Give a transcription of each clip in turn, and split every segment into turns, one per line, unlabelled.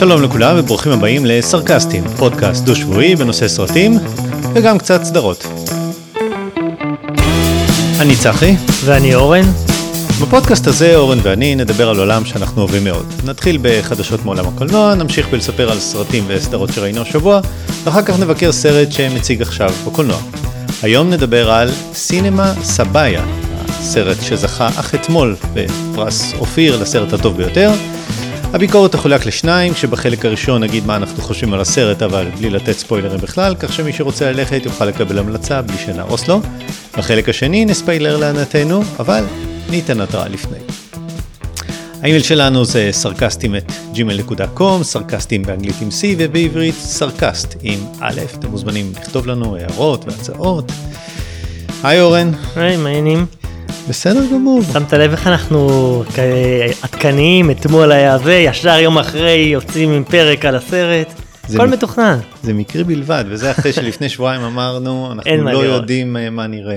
שלום לכולם וברוכים הבאים לסרקסטים, פודקאסט דו-שבועי בנושא סרטים וגם קצת סדרות. אני צחי.
ואני אורן.
בפודקאסט הזה אורן ואני נדבר על עולם שאנחנו אוהבים מאוד. נתחיל בחדשות מעולם הקולנוע, נמשיך בלספר על סרטים וסדרות שראינו השבוע, ואחר כך נבקר סרט שמציג עכשיו בקולנוע. היום נדבר על סינמה סבאיה, הסרט שזכה אך אתמול בפרס אופיר לסרט הטוב ביותר. הביקורת תחולק לשניים, כשבחלק הראשון נגיד מה אנחנו חושבים על הסרט, אבל בלי לתת ספוילרים בכלל, כך שמי שרוצה ללכת יוכל לקבל המלצה בלי שנהרוס לו. בחלק השני נספיילר לענתנו, אבל ניתן התראה לפני. האימייל שלנו זה סרקסטים את gmail.com, סרקסטים באנגלית עם C ובעברית סרקסט עם א', אתם מוזמנים לכתוב לנו הערות והצעות. היי אורן.
היי, מה העניינים?
בסדר גמור.
שמת לב איך אנחנו עדכניים, אתמול היה זה, ישר יום אחרי יוצאים עם פרק על הסרט. הכל
מ-
מתוכנן.
זה מקרי בלבד, וזה אחרי שלפני שבועיים אמרנו, אנחנו לא. יודעים אה, מה נראה.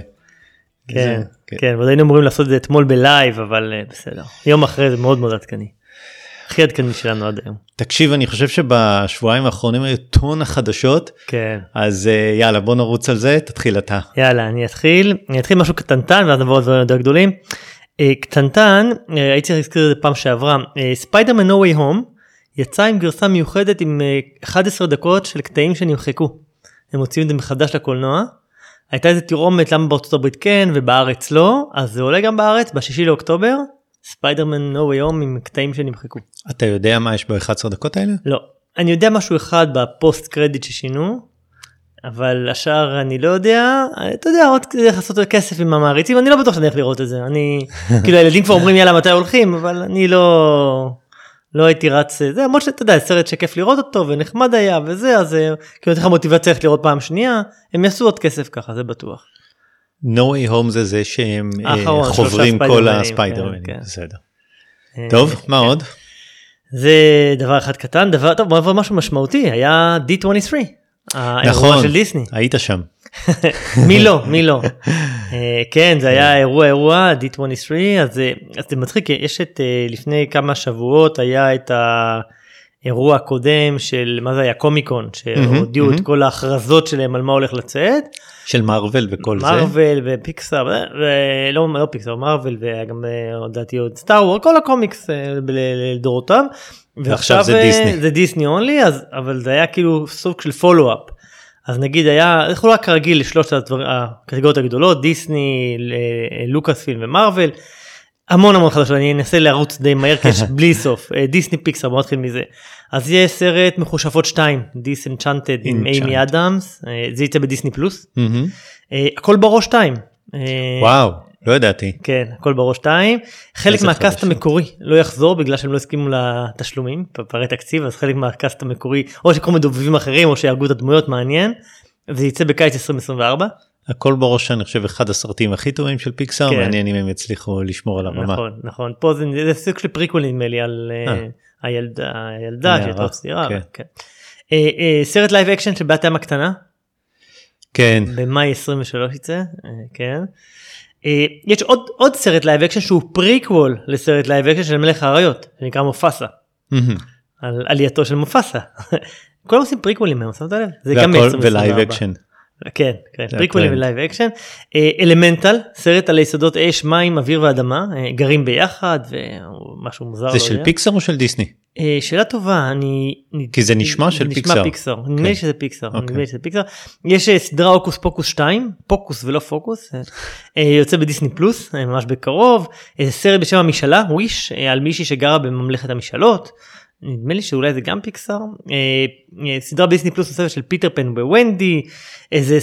כן,
זה-
כן, ועוד היינו אמורים לעשות את זה אתמול בלייב, אבל אה, בסדר. יום אחרי זה מאוד מאוד עדכני. הכי עדכני שלנו עד היום.
תקשיב, אני חושב שבשבועיים האחרונים היו טון החדשות,
כן.
אז אה, יאללה, בוא נרוץ על זה, תתחיל אתה.
יאללה, אני אתחיל. אני אתחיל משהו קטנטן ואז נעבור לדברים יותר גדולים. אה, קטנטן, אה, הייתי צריך להזכיר את זה פעם שעברה, ספיידרמן No Way Home יצא עם גרסה מיוחדת עם אה, 11 דקות של קטעים שנמחקו. הם מוציאים את זה מחדש לקולנוע. הייתה איזה תרעומת למה בארצות הברית כן ובארץ לא, אז זה עולה גם בארץ בשישי לאוקטובר, ספיידרמן Way Home עם קטעים שנמחקו.
אתה יודע מה יש ב-11 דקות האלה?
לא. אני יודע משהו אחד בפוסט קרדיט ששינו, אבל השאר אני לא יודע, אתה יודע עוד כדי לעשות כסף עם המעריצים, אני לא בטוח שאני הולך לראות את זה, אני, כאילו הילדים כבר אומרים יאללה מתי הולכים, אבל אני לא, לא הייתי רץ, זה למרות שאתה יודע, סרט שכיף לראות אותו ונחמד היה וזה, אז אה, כאילו נותן לך מוטיבציה ללכת לראות פעם שנייה, הם יעשו עוד כסף ככה, זה בטוח.
No way home זה זה שהם אה,
שלושה
חוברים כל
ספיידרמנים,
הספיידרמנים,
כן, כן.
בסדר.
אה,
טוב, מה עוד?
זה דבר אחד קטן, דבר טוב, בוא נעבור משהו משמעותי, היה D23, האירוע
נכון,
של דיסני.
היית שם.
מי לא מי לא אה, כן זה היה אירוע אירוע D23 אז אז זה מצחיק יש את לפני כמה שבועות היה את האירוע הקודם של מה זה היה קומיקון שהודיעו את. כל ההכרזות שלהם על מה הולך לצאת
של מארוול וכל זה.
מרוויל ופיקסאר ולא לא פיקסאר מרוויל וגם אה, לדעתי עוד סטאר וור כל הקומיקס אה, ל- לדורותם.
ועכשיו זה
אה,
דיסני.
זה דיסני only אבל זה היה כאילו סוג של follow-up. אז נגיד היה זה חולק כרגיל לשלושת הקטגוריות הגדולות דיסני לוקאס פילם ומרוול. המון המון חדשות אני אנסה לרוץ די מהר כי יש בלי סוף אה, דיסני פיקסאר בוא נתחיל מזה. אז יש סרט מכושפות 2 Disenchanted עם. אימי אדמס אה, זה יצא בדיסני פלוס. אה, הכל בראש 2. אה,
וואו, לא ידעתי.
כן הכל בראש 2 חלק
מה-cast.
המקורי לא יחזור בגלל שהם לא הסכימו לתשלומים פערי תקציב אז חלק מה-cast המקורי או שיקחו מדובבים אחרים או שיהרגו את הדמויות מעניין. זה יצא בקיץ 2024
הכל בראש אני חושב אחד הסרטים הכי טובים של פיקסאר,
כן.
מעניין אם הם יצליחו לשמור על הרמה.
נכון נכון פה זה, זה סוג של פריקוול נדמה לי על אה,
אה.
הילדה הילדה שהייתה עוד צעירה.
כן.
כן. אה, אה, סרט live action של בת הים הקטנה
כן,
במאי 23 יצא, אה, כן. אה, יש עוד, עוד סרט live action שהוא פריקוול לסרט live action של מלך האריות, שנקרא מופסה. על עלייתו של מופסה. כולם עושים פריקוולים היום, שמת לב? זה גם
והכל
מ-2024.
ולייב אקשן.
כן, כן, פריקוולים. ו-live action. Elemental, סרט על יסודות אש, מים, אוויר ואדמה, אה, גרים ביחד ומשהו מוזר.
זה
לא
של
יודע.
פיקסאר או של דיסני?
אה, שאלה טובה, אני...
כי זה נשמע של פיקסאר.
נשמע פיקסאר, נדמה לי
כן.
שזה פיקסאר,
אוקיי.
נדמה לי שזה פיקסאר. יש אה, סדרה הוקוס פוקוס 2, פוקוס ולא פוקוס, יוצא בדיסני פלוס, ממש בקרוב. סרט בשם המשאלה, Wish, על מישהי שגרה בממלכת המשאלות. נדמה לי שאולי זה גם פיקסאר. אה, אה, סדרה בדיסני פלוס נוספת של פיטר פן וונדי, איזה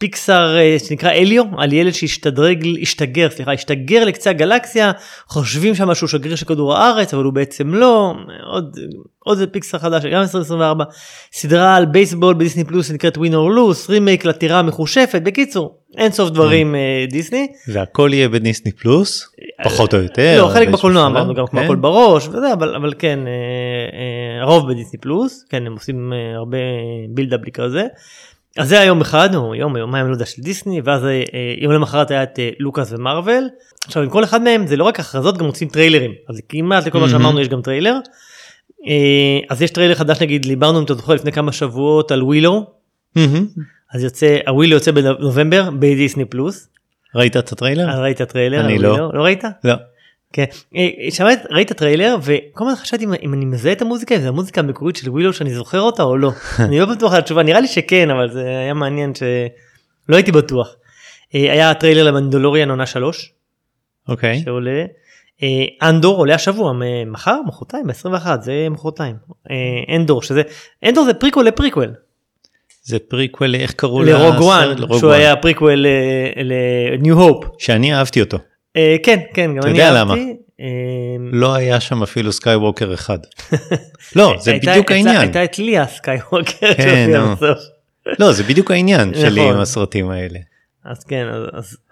פיקסאר אה, שנקרא אליו, על ילד שהשתדרג, השתגר, סליחה, השתגר לקצה הגלקסיה, חושבים שם שהוא שגריר של כדור הארץ, אבל הוא בעצם לא, עוד, עוד איזה פיקסאר חדש, גם 2024, סדרה על בייסבול בדיסני פלוס שנקראת win or lose, רימייק לטירה המכושפת, בקיצור, אין סוף דברים אה, דיסני.
והכל יהיה בדיסני פלוס? פחות או יותר?
לא, חלק בקולנוע? אמרנו גם כמו
כן?
הכל בראש וזה, אבל, אבל כן, אה, אה, הרוב בדיסני פלוס, כן, הם עושים אה, הרבה buildup לקראת זה. אז זה היום אחד, או יום, יומיים, לא יודע, של דיסני, ואז אה, אה, יום למחרת היה את אה, לוקאס ומארוול. עכשיו, עם כל אחד מהם זה לא רק הכרזות, גם מוציאים טריילרים. אז כמעט לכל מה. שאמרנו יש גם טריילר. אה, אז יש טריילר חדש נגיד דיברנו אם אתה זוכר לפני כמה שבועות על ווילו. אז יוצא הווילו יוצא בנובמבר בדיסני פלוס
ראית את הטריילר?
אז ראית טריילר
אני
על
לא.
ווילו? לא ראית?
לא.
כן. אה, שמעת ראית טריילר וכל הזמן חשבתי אם- אם אני מזהה את המוזיקה אם זה המוזיקה המקורית של ווילו שאני זוכר אותה או לא אני לא בטוח על התשובה נראה לי שכן אבל זה היה מעניין שלא הייתי בטוח. אה, היה טריילר למנדלוריאן עונה 3
אוקיי.
שעולה. אה, אנדור עולה השבוע מחר מחרתיים ב-21 זה מחרתיים אה, אנדור שזה אנדור זה פריקוול לפריקוול
זה פריקוול איך קראו
ל Rogue
לסרט?
One
ל
Rogue
שהוא.
היה פריקוול ל New Hope
שאני אהבתי אותו.
כן כן גם
אתה
אני
יודע
אהבתי. אה,
לא היה שם אפילו סקייווקר אחד. לא, זה בדיוק העניין.
הייתה את ליה סקייווקר
כן,
שהופיעה
נו.
בסוף.
לא, זה בדיוק העניין שלי
נכון.
עם הסרטים האלה.
אז כן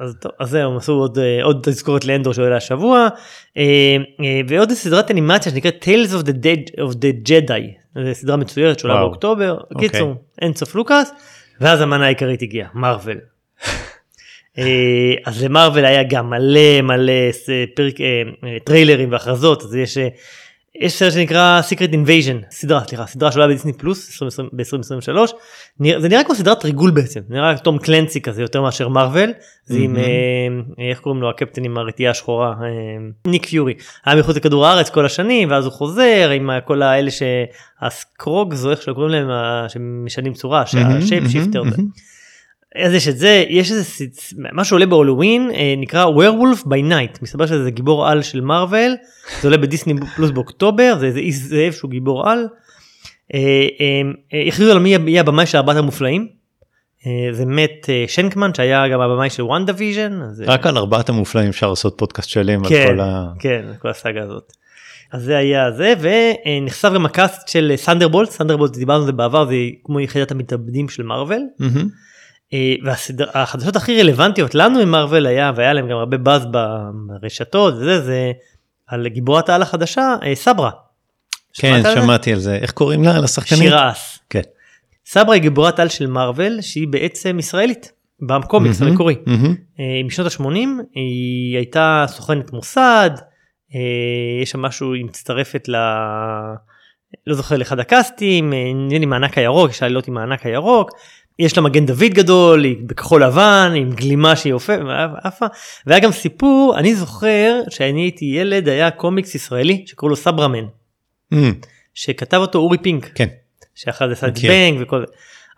אז, זהו הם עשו עוד, אה, עוד תזכורת לאנדור שעולה השבוע אה, אה, ועוד סדרת אנימציה שנקראת Tales of the, Dead, of the Jedi זו סדרה מצוירת שעולה. באוקטובר
אוקיי.
קיצור אין סוף לוקאס ואז המנה העיקרית הגיעה מרוויל. אה, אז למרוויל היה גם מלא מלא פרק, אה, אה, טריילרים והכרזות אז יש יש סרט שנקרא Secret Invasion סדרה סליחה סדרה שעולה בדיסני פלוס ב-2023 זה נראה כמו סדרת ריגול בעצם נראה תום קלנסי כזה יותר מאשר מארוול זה עם אה, איך קוראים לו? הקפטן עם הרטייה השחורה אה, ניק פיורי. היה מחוץ לכדור הארץ כל השנים ואז הוא חוזר עם ה- כל האלה שהסקראלס או איך שקוראים להם שמשנים צורה
שה
shape
shifter.
אז יש את זה יש איזה ס- מה שעולה בהאלווין אה, נקרא werewolf by night מסתבר שזה גיבור על של מארוול זה עולה בדיסני פלוס באוקטובר זה איזה איש זאב שהוא גיבור על. אה, אה, הכריזו על מי יהיה הבמאי של ארבעת המופלאים. זה מאט שנקמן שהיה גם הבמאי של וונדה-ויז'ן.
רק על ארבעת המופלאים אפשר לעשות פודקאסט שלם על
כן,
כל ה...
כן, כל הסאגה הזאת. אז זה היה זה ונחשף גם ה cast של Thunderbolt Thunderbolt דיברנו על זה בעבר זה כמו יחידת המתאבדים של מארוול.
מהמם.
אה, והחדשות הכי רלוונטיות לנו עם מארוול היה והיה להם גם הרבה באז ברשתות וזה זה על גיבורת העל החדשה אה, סברה.
כן? שמעתי על זה. איך קוראים לה? לשחקנים?
שירה אס.
כן.
סברה היא גיבורת על של מארוול שהיא בעצם ישראלית בקומיקס המקורי. אה, משנות ה-80 היא הייתה סוכנת מוסד יש שם משהו היא מצטרפת ל... לא זוכר לאחד הקאסטים אה, נראה לי מענק הירוק יש עלילות עם מענק הירוק יש לה מגן דוד גדול היא בכחול לבן עם גלימה שהיא עפה והיה גם סיפור אני זוכר שאני הייתי ילד היה קומיקס ישראלי שקראו לו סברמן
מהמם.
שכתב אותו אורי פינק
כן.
שאחרי זה עשה את. זבנג וכל זה.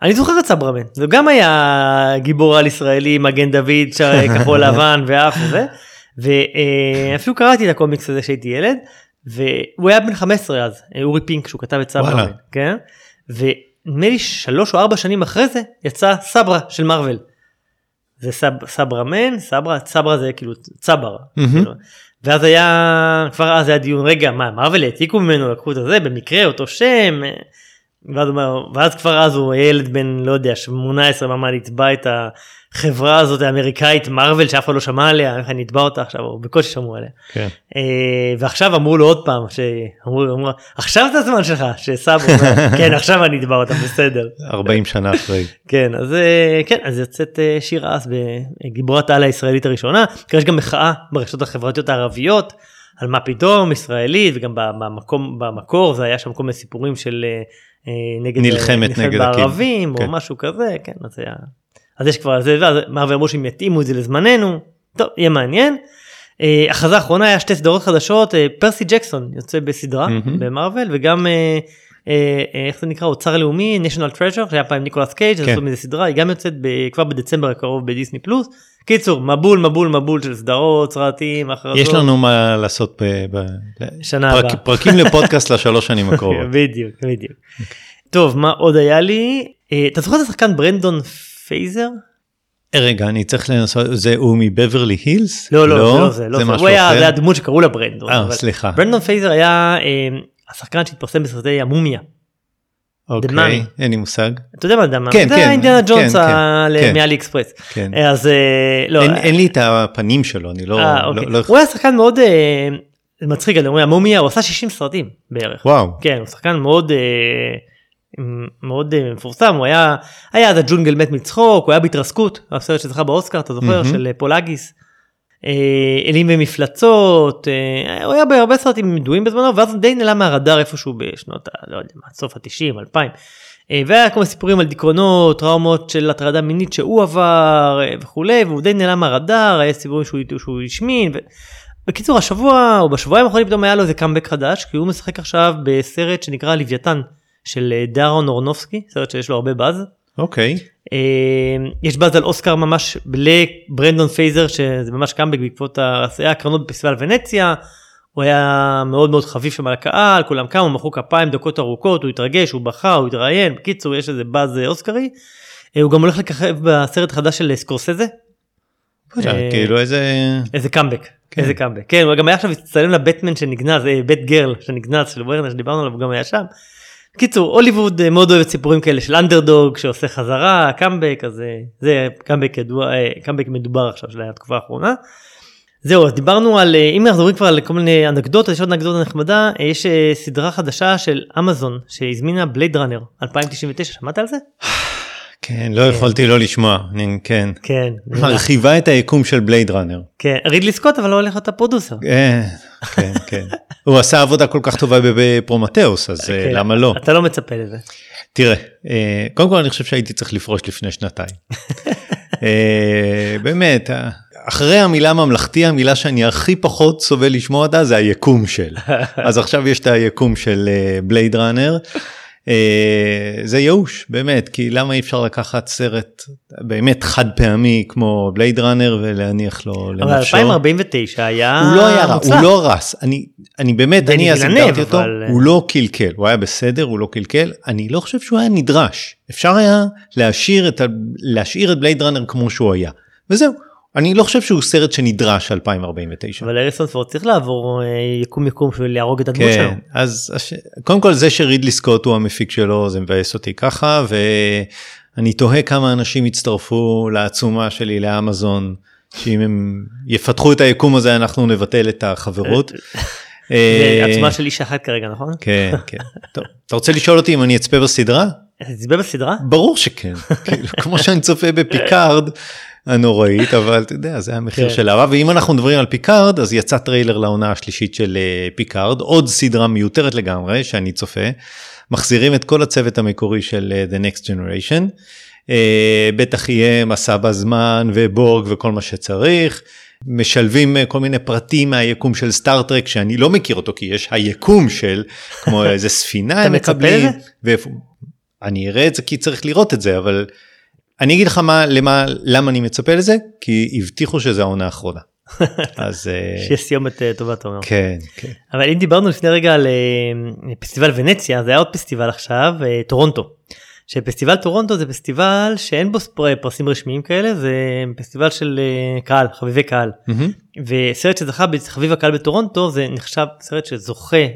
אני זוכר את סברמן זה גם היה גיבור על ישראלי מגן דוד ש- כחול לבן ואף וזה ואפילו קראתי את הקומיקס הזה כשהייתי ילד והוא היה בן 15 אז אורי פינק שהוא כתב את סברמן. כן ונדמה לי שלוש או ארבע שנים אחרי זה יצא סברה של מארוול. זה סב, סברמן סברה סברה זה כאילו צבר
מהמם.
כאילו. ואז היה כבר אז היה דיון רגע מה מארוול העתיקו ממנו לקחו את הזה במקרה אותו שם ואז, ואז כבר אז הוא ילד בן לא יודע 18 מה נתבע את החברה הזאת האמריקאית מארוול שאף אחד לא שמע עליה איך אני אתבע אותה עכשיו או בקושי שמעו עליה
כן.
אה, ועכשיו אמרו לו עוד פעם שאמרו עכשיו זה הזמן שלך שסבא אומר כן עכשיו אני אתבע אותה בסדר
40 שנה אחרי.
כן אז אה, כן אז יוצאת אה, שיר אס בגיבורת העל הישראלית הראשונה יש גם מחאה ברשתות החברתיות הערביות על מה פתאום ישראלית וגם במקום במקור זה היה שם כל מיני סיפורים של אה, נגד
נלחמת נגד
בערבים
כן.
או משהו כזה כן אז היה אז יש כבר זה ואז מארוול אמרו שהם יתאימו את זה לזמננו טוב יהיה מעניין. אה, הכרזה אחרונה היה שתי סדרות חדשות אה, פרסי ג'קסון יוצא בסדרה
מהמם.
במארוול וגם אה, איך זה נקרא אוצר לאומי national treasure שהיה פעם ניקולס קייג'
כן.
עשו מזה סדרה היא גם יוצאת ב- כבר בדצמבר הקרוב בדיסני פלוס קיצור מבול מבול מבול של סדרות סרטים הכרזות
יש לנו מה לעשות ב...
שנה
פרק-
הבאה.
פרקים לפודקאסט לשלוש שנים הקרובות.
בדיוק בדיוק. טוב מה עוד היה לי אתה זוכר את השחקן ברנדון פרייזר?
אה, רגע, אני צריך לנסות, זה הוא מבברלי הילס?
לא לא זה לא זה לא זה
משהו
הוא היה
אחר?
זה הדמות שקראו לה ברנדון.
אה, סליחה.
ברנדון פייזר היה אה, השחקן שהתפרסם בסרטי המומיה.
אוקיי. אין לי מושג.
אתה יודע מה זה מה?
כן,
זה
כן,
אינדיאנה ג'ונס
כן,
ה-
כן, כן.
מאלי אקספרס.
כן.
אז אה, לא.
אין- אין לי את הפנים שלו, אני לא...
אה,
לא-
אוקיי.
לא-
הוא היה שחקן מאוד אה, מצחיק, אני אומר, המומיה, הוא עשה 60 סרטים בערך.
וואו.
כן, הוא שחקן מאוד אה, מאוד אה, מפורסם, הוא היה, היה אז הג'ונגל מת מצחוק, הוא היה בהתרסקות, הסרט שזכה באוסקר, אתה זוכר. של אה, פולאגיס. אה, אלים ומפלצות, הוא היה בהרבה סרטים ידועים בזמנו, ואז די נעלם מהרדאר איפשהו בשנות, ה- לא יודע מה, סוף ה-90, 2000. אה, והיה כל מיני סיפורים על דיכאונות, טראומות של הטרדה מינית שהוא עבר וכולי, והוא די נעלם מהרדאר, היה סיפורים שהוא, שהוא השמין. ו... בקיצור, השבוע או בשבועיים האחרונים פתאום היה לו איזה קאמבק חדש, כי הוא משחק עכשיו בסרט שנקרא לוויתן, של אה, דארון אורנובסקי, סרט שיש לו הרבה באז.
אוקיי.
אה, יש באז על אוסקר ממש לברנדון פרייזר שזה ממש קאמבק בעקבות הקרנות בפסטיבל ונציה. הוא היה מאוד מאוד חביב שם על הקהל כולם קמו מחאו כפיים דקות ארוכות הוא התרגש הוא בכה הוא התראיין בקיצור יש איזה באז אה, אוסקרי. הוא גם הולך לככב בסרט החדש של סקורסזה
כאילו איזה...
איזה קאמבק
כן.
איזה קאמבק כן הוא גם היה עכשיו הצטלם לבטמן שנגנז Batgirl שנגנז של וורנר שדיברנו עליו הוא גם היה שם. קיצור הוליווד אה, מאוד אוהב סיפורים כאלה של אנדרדוג שעושה חזרה קאמבק אז אה, זה קאמבק ידוע אה, קאמבק מדובר עכשיו של התקופה האחרונה. זהו אז דיברנו על אה, אם אנחנו מדברים כבר על כל מיני אנקדוטות יש עוד אנקדוטה נחמדה אה, יש אה, סדרה חדשה של אמזון שהזמינה בלייד ראנר 2099 שמעת על זה?
כן, לא יכולתי לא לשמוע, אני- כן.
כן.
מרחיבה את היקום של בלייד ראנר.
כן רידלי סקוט אגב לא הולך להיות ה producer.
אה, כן, כן. הוא עשה עבודה כל כך טובה בפרומטאוס, אז אה,
כן,
למה לא?
אתה לא מצפה לזה.
תראה, אה, קודם כל אני חושב שהייתי צריך לפרוש לפני שנתיים. באמת, אחרי המילה ממלכתי, המילה שאני הכי פחות סובל לשמוע אותה זה היקום של. אז עכשיו יש את היקום של בלייד ראנר. זה ייאוש, באמת, כי למה אי אפשר לקחת סרט באמת חד פעמי כמו בלייד ראנר ולהניח לו
אבל
לנפשו?
2049 היה
הוא לא היה רע. הוא לא רס, אני, אני באמת, אני אז הגדרתי אותו,
אבל-
הוא לא קלקל, הוא היה בסדר, הוא לא קלקל, אני לא חושב שהוא היה נדרש, אפשר היה להשאיר את, להשאיר את בלייד ראנר כמו שהוא היה, וזהו, אני לא חושב שהוא סרט שנדרש 2049.
אבל אריסון פורד צריך לעבור אה, יקום יקום בשביל להרוג את הדמות שלו.
כן, אז הש... קודם כל זה שרידלי סקוט הוא המפיק שלו זה מבאס אותי ככה ואני תוהה כמה אנשים יצטרפו לעצומה שלי לאמזון שאם הם יפתחו את היקום הזה אנחנו נבטל את החברות.
זה
אה,
עצומה של איש אחת כרגע נכון?
כן, כן. טוב, אתה רוצה לשאול אותי אם אני אצפה בסדרה?
זה בסדרה?
ברור שכן, כאילו, כמו שאני צופה בפיקארד הנוראית, אבל אתה יודע, זה המחיר
כן.
שלה. ואם אנחנו מדברים על פיקארד, אז יצא טריילר לעונה השלישית של אה, פיקארד, עוד סדרה מיותרת לגמרי שאני צופה. מחזירים את כל הצוות המקורי של אה, The Next Generation. אה, בטח יהיה מסע בזמן ובורג וכל מה שצריך. משלבים כל מיני פרטים מהיקום של סטארטרק שאני לא מכיר אותו כי יש היקום של כמו איזה ספינה
אתה
הם
מצפה
מקבלים.
לזה?
ואיפה- אני אראה את זה כי צריך לראות את זה אבל אני אגיד לך מה למה למה אני מצפה לזה כי הבטיחו שזה העונה האחרונה. אז אה,
שיש סיומת אה, טובה אתה אומר.
כן כן
אבל אם דיברנו לפני רגע על אה, פסטיבל ונציה זה היה עוד פסטיבל עכשיו טורונטו. שפסטיבל טורונטו זה פסטיבל שאין בו פרסים רשמיים כאלה זה פסטיבל של אה, קהל חביבי קהל.
מהמם.
וסרט שזכה בחביב הקהל בטורונטו זה נחשב סרט שזוכה אה,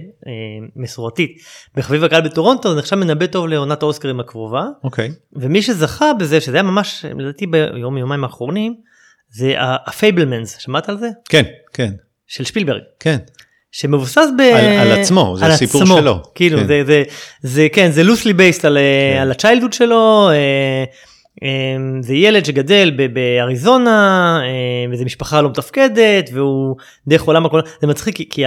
מסורתית. בחביב הקהל בטורונטו זה נחשב מנבא טוב לעונת האוסקרים הקרובה.
אוקיי.
ומי שזכה בזה שזה היה ממש לדעתי ביום יומיים האחרונים זה הפייבלמנס שמעת על זה?
כן כן.
של שפילברג.
כן
שמבוסס ב...
על- על עצמו, זה
על
הסיפור
עצמו.
שלו.
כאילו
כן.
זה זה זה כן זה loosely based על,
כן.
על ה childhood שלו. אה, אה, זה ילד שגדל ב- באריזונה אה, וזה משפחה לא מתפקדת והוא דרך עולם הקולנוע זה מצחיק כי- כי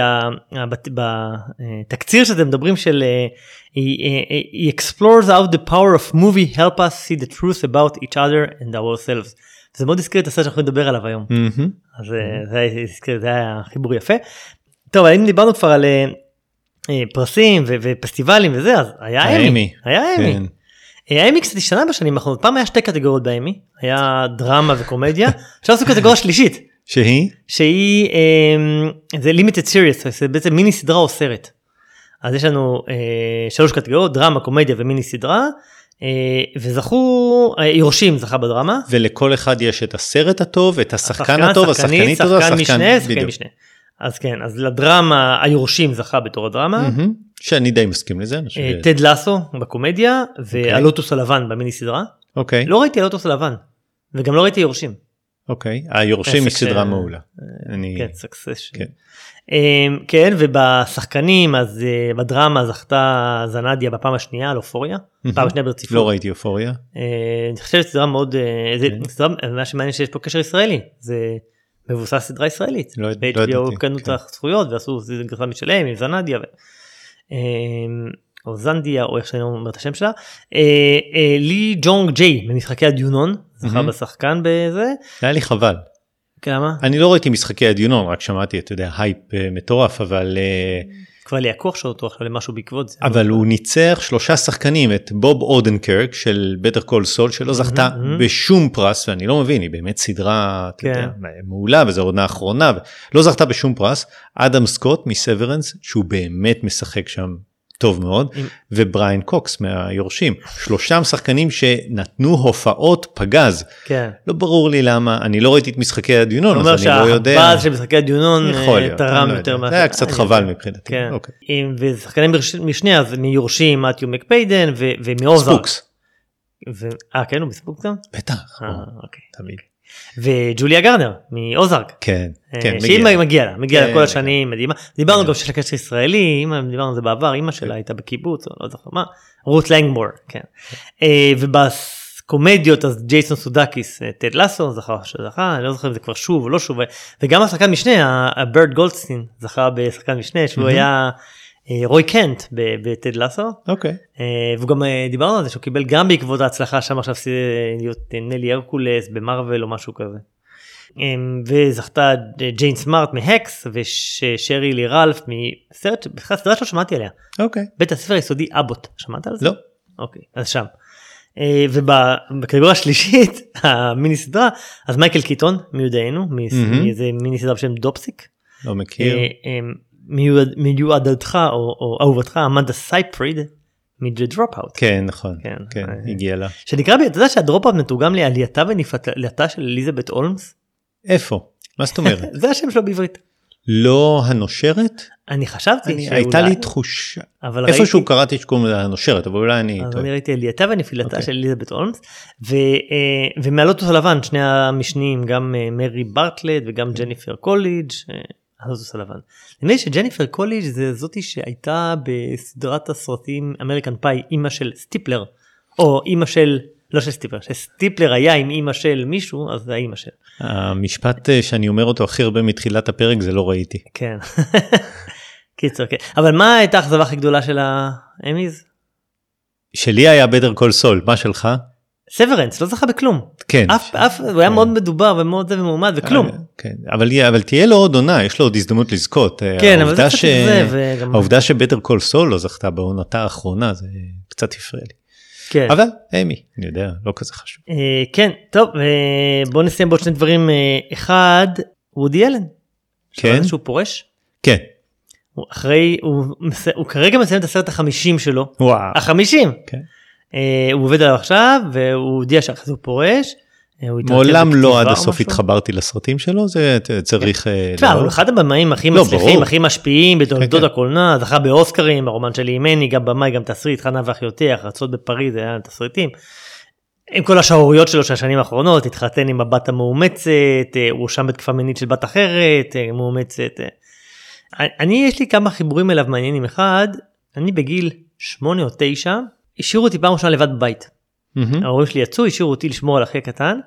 בתקציר שאתם מדברים של he, explores how the power of movie help us see the truth about each other and ourselves. זה מאוד הזכיר את הסרט שאנחנו נדבר עליו היום.
מהמם.
אז אה, זה היה- הזכיר- זה היה חיבור יפה. טוב אם דיברנו כבר על אה, אה, פרסים ו- ופסטיבלים וזה אז היה. אמי. היה אמי.
כן.
אה, האמי קצת השתנה בשנים האחרונות פעם היה שתי קטגוריות באמי היה דרמה וקומדיה עכשיו עשו קטגוריה שלישית
שהיא
שהיא אה, זה לימיטד סיריוס זה בעצם מיני סדרה או סרט. אז יש לנו אה, שלוש קטגוריות דרמה קומדיה ומיני סדרה אה, וזכו אה, יורשים זכה בדרמה.
ולכל אחד יש את הסרט הטוב את השחקן
השחקן,
הטוב
השחקנית,
השחקנית הטובה
שחקן משנה, שחקן. משנה. אז כן, אז לדרמה היורשים זכה בתור הדרמה,
מהמם. שאני די מסכים לזה.
אה, טד לסו בקומדיה והלוטוס הלבן במיני סדרה.
אוקיי
לא ראיתי הלוטוס הלבן, וגם לא ראיתי יורשים.
אוקיי היורשים היא סדרה מעולה. אני
כן, סקסס.
כן.
כן, ובשחקנים, אז אה, בדרמה זכתה זנדיה בפעם השנייה על אופוריה. פעם השנייה ברציפות.
לא ראיתי אופוריה.
אה, אני חושב שזו סדרה מאוד, אה. סדרה, מה שמעניין שיש פה קשר ישראלי, זה מבוסס סדרה ישראלית.
לא- לא
ב-HBO
ידעתי,
קנו את
כן.
הזכויות ועשו גרסה משלהם עם זנדיה. אמ, או זנדיה או איך שאני אומר את השם שלה. אה, אה, לי ג'ונג ג'יי במשחקי הדיונון זכה
מהמם.
בשחקן בזה.
היה לי חבל.
כן, למה?
אני לא ראיתי משחקי הדיונון, רק שמעתי, אתה יודע, הייפ אה, מטורף, אבל... אה,
כבר לי הכוח אותו עכשיו למשהו בעקבות זה.
אבל הוא ניצח שלושה שחקנים, את בוב אודנקרק של בטר קול סול, שלא זכתה. בשום פרס, ואני לא מבין, היא באמת סדרה,
כן.
מעולה, וזו עונה האחרונה, לא זכתה בשום פרס. אדם סקוט מסוורנס, שהוא באמת משחק שם טוב מאוד,
עם-
ובריין קוקס מהיורשים. שלושתם שחקנים שנתנו הופעות פגז.
כן.
לא ברור לי למה, אני לא ראיתי את משחקי הדיונון,
אומר
אז אני לא יודע.
שהבאז של משחקי הדיונון אה, תרם
לא
יותר
יודע. זה היה קצת
אני
חבל
יודע.
מבחינתי.
כן.
אוקיי.
עם- ושחקנים משני אז מיורשים מתיו מקפיידן ו- ומאוזר.
ספוקס.
ו- אה כן הוא בספוקס גם?
בטח.
אה,
או,
אוקיי.
תמיד.
וג'וליה גרנר מאוזארק.
כן,
אה,
כן,
שהיא
מגיע.
מגיע לה, מגיע לה
כן,
כל השנים, מדהימה. דיברנו
כן.
גם שיש לה קשר ישראלי, דיברנו על זה בעבר, אימא שלה הייתה בקיבוץ, לא זוכר מה, רות לנגמור, כן. אה, ובקומדיות אז ג'ייסון סודקיס, אה, טד לסו זכה שזכה, אני לא זוכר אם זה כבר שוב או לא שוב, וגם השחקן משנה, הבירד גולדסטין זכה בשחקן משנה, שהוא. היה אה, רוי קנט בטד לסו.
אוקיי.
אה, וגם אה, דיברנו על זה שהוא קיבל גם בעקבות ההצלחה שם עכשיו להיות אה, נלי הרקולס במרוויל או משהו כזה. אה, וזכתה ג'יין סמארט מהקס ושרי לי רלף מסרט בכלל סדרה שלא שמעתי עליה
אוקיי.
בית הספר היסודי אבוט שמעת על זה?
לא.
אוקיי אז שם. אה, ובקטגוריה השלישית המיני סדרה אז מייקל קיטון מיודענו. מאיזה מיני סדרה בשם דופסיק.
לא מכיר.
מיועד- מיועדתך או או אהובתך אמנדה סייפריד מ-The Dropout.
כן, נכון.
כן.
כן,
אה,
הגיע לה.
שנקרא, ב- אתה יודע שהדרופאוט מתורגם לעלייתה ונפלטה של אליזבת הולמס?
איפה? מה זאת אומרת?
זה השם שלו בעברית.
לא הנושרת?
אני חשבתי
אני-
שאולי,
הייתה לי תחושה.
אבל ראיתי,
איפשהו קראתי שקוראים לזה הנושרת, אבל אולי אני
אז
טועה.
אני ראיתי עלייתה ונפילתה
אוקיי.
של אליזבת הולמס, ו- אה, ומהלוטוס הלבן, שני המשנים, גם אה, מרי ברטלט וגם ג'ניפר קוליג', הלוטוס הלבן. נדמה לי שג'ניפר קוליג' זה זאתי שהייתה בסדרת הסרטים אמריקן פאי, אימא של סטיפלר, או אימא של, לא של סטיפלר, שסטיפלר היה עם אימא של מישהו, אז זה האימא של.
המשפט אה, שאני אומר אותו הכי הרבה מתחילת הפרק זה לא ראיתי.
כן. קיצר, כן. אבל מה הייתה האכזבה הכי גדולה של האמיז?
שלי היה בטר קול סול, מה שלך?
סוורנס, לא זכה בכלום.
כן.
אף, אף, הוא היה מאוד מדובר ומאוד זה ומועמד וכלום.
אה, כן, אבל אבל תהיה לו עוד עונה, יש לו עוד הזדמנות לזכות. אה,
כן, אבל זה קצת
ש-
זה, וגם...
העובדה שבטר קול סול לא זכתה בעונתה האחרונה זה קצת הפריע לי.
כן.
אבל אמי, אני יודע, לא כזה חשוב.
אה, כן, טוב, אה, בוא נסיים בעוד שני דברים. אה, אחד, וודי אלן.
כן?
שהוא פורש?
כן.
הוא אחרי, הוא, מס- הוא כרגע מסיים את הסרט החמישים שלו.
וואו.
החמישים.
כן.
אה, הוא עובד עליו עכשיו, והוא הודיע שאחרי זה הוא פורש. אה,
מעולם לא עד הסוף. התחברתי לסרטים שלו, זה צריך... אה,
תשמע, הוא אחד הבמאים הכי
לא,
מצליחים. הכי משפיעים בתולדות
כן.
הקולנוע, זכה באוסקרים, הרומן שלי עם מני, גם במאי, גם תסריט, חנה ואחיותיה, רצות בפריז, היה תסריטים. עם כל השערוריות שלו של השנים האחרונות, התחתן עם הבת המאומצת, הוא הואשם בתקיפה מינית של בת אחרת, מאומצת. אני, יש לי כמה חיבורים אליו מעניינים. אחד, אני בגיל שמונה או תשע, השאירו אותי פעם ראשונה לבד בבית.
מהמם.
ההורים שלי יצאו, השאירו אותי לשמור על אחי הקטן,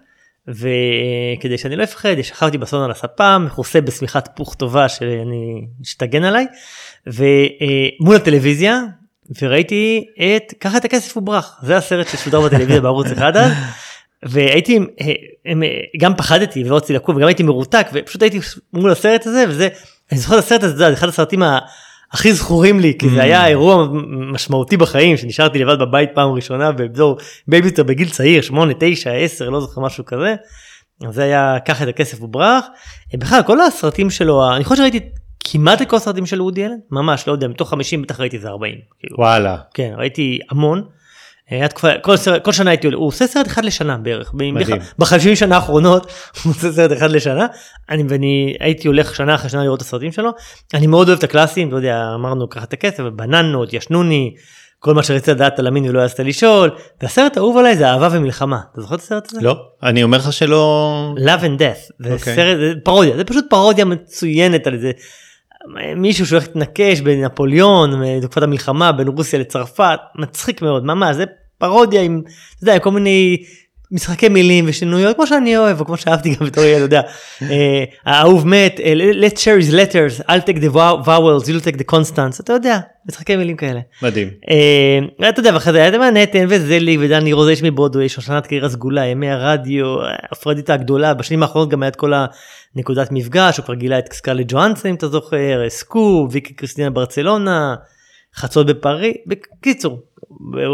וכדי שאני לא אפחד, שכבתי בסלון על הספה, מכוסה בשמיכת פוך טובה שאני, שתגן עליי, ומול הטלוויזיה, וראיתי את קח את הכסף וברח, זה הסרט ששודר בטלוויזיה בערוץ אחד אז, והייתי, גם פחדתי ולא רציתי לקום, וגם הייתי מרותק, ופשוט הייתי מול הסרט הזה, וזה, אני זוכר את הסרט הזה, זה אחד הסרטים. הכי זכורים לי כי
Mm.
זה היה אירוע משמעותי בחיים שנשארתי לבד בבית פעם ראשונה בתור בייביטר בגיל צעיר 8 9 10 לא זוכר משהו כזה. זה היה קח את הכסף וברח. אה, בכלל כל הסרטים שלו אני חושב שראיתי כמעט את כל הסרטים של וודי אלן ממש לא יודע מתוך 50 בטח ראיתי איזה 40. כאילו.
וואלה.
כן ראיתי המון. היה תקופה, כל, סרט, כל שנה הייתי עולה, הוא עושה סרט אחד לשנה בערך. בחמישים שנה האחרונות הוא עושה סרט אחד לשנה, אני, ואני הייתי הולך שנה אחרי שנה לראות את הסרטים שלו, אני מאוד אוהב את הקלאסים, לא יודע, אמרנו קח את הכסף, בננות, ישנוני, כל מה שרצית לדעת על המין ולא העזת לשאול, והסרט האהוב עליי זה אהבה ומלחמה, אתה זוכר את הסרט הזה?
לא, אני אומר לך שלא...
Love and Death, זה
אוקיי.
סרט, זה פרודיה, זה פשוט פרודיה מצוינת על איזה מישהו שהולך להתנקש בנפוליאון, בתקופת המלחמה בין רוסיה לצרפת, מצחיק מאוד, ממש, זה פרודיה עם, אתה יודע, עם כל מיני משחקי מילים ושינויות כמו שאני אוהב או כמו שאהבתי גם בתור ילד, אתה יודע, אה, האהוב מת, אה, let's share his letters, I'll take the vowels, you'll take the constants, אתה יודע, משחקי מילים כאלה.
מדהים.
אה, אתה יודע, ואחרי זה היה את נתן וזליג ודני רוזש מבודווי, שושנת קריירה סגולה, ימי הרדיו, הפרדיטה הגדולה, בשנים האחרונות גם היה את כל הנקודת מפגש, הוא כבר גילה את סקאלי ג'ואנסון אם אתה זוכר, סקו, ויקי קריסטינה ברצלונה, חצות בפארי, בקיצור,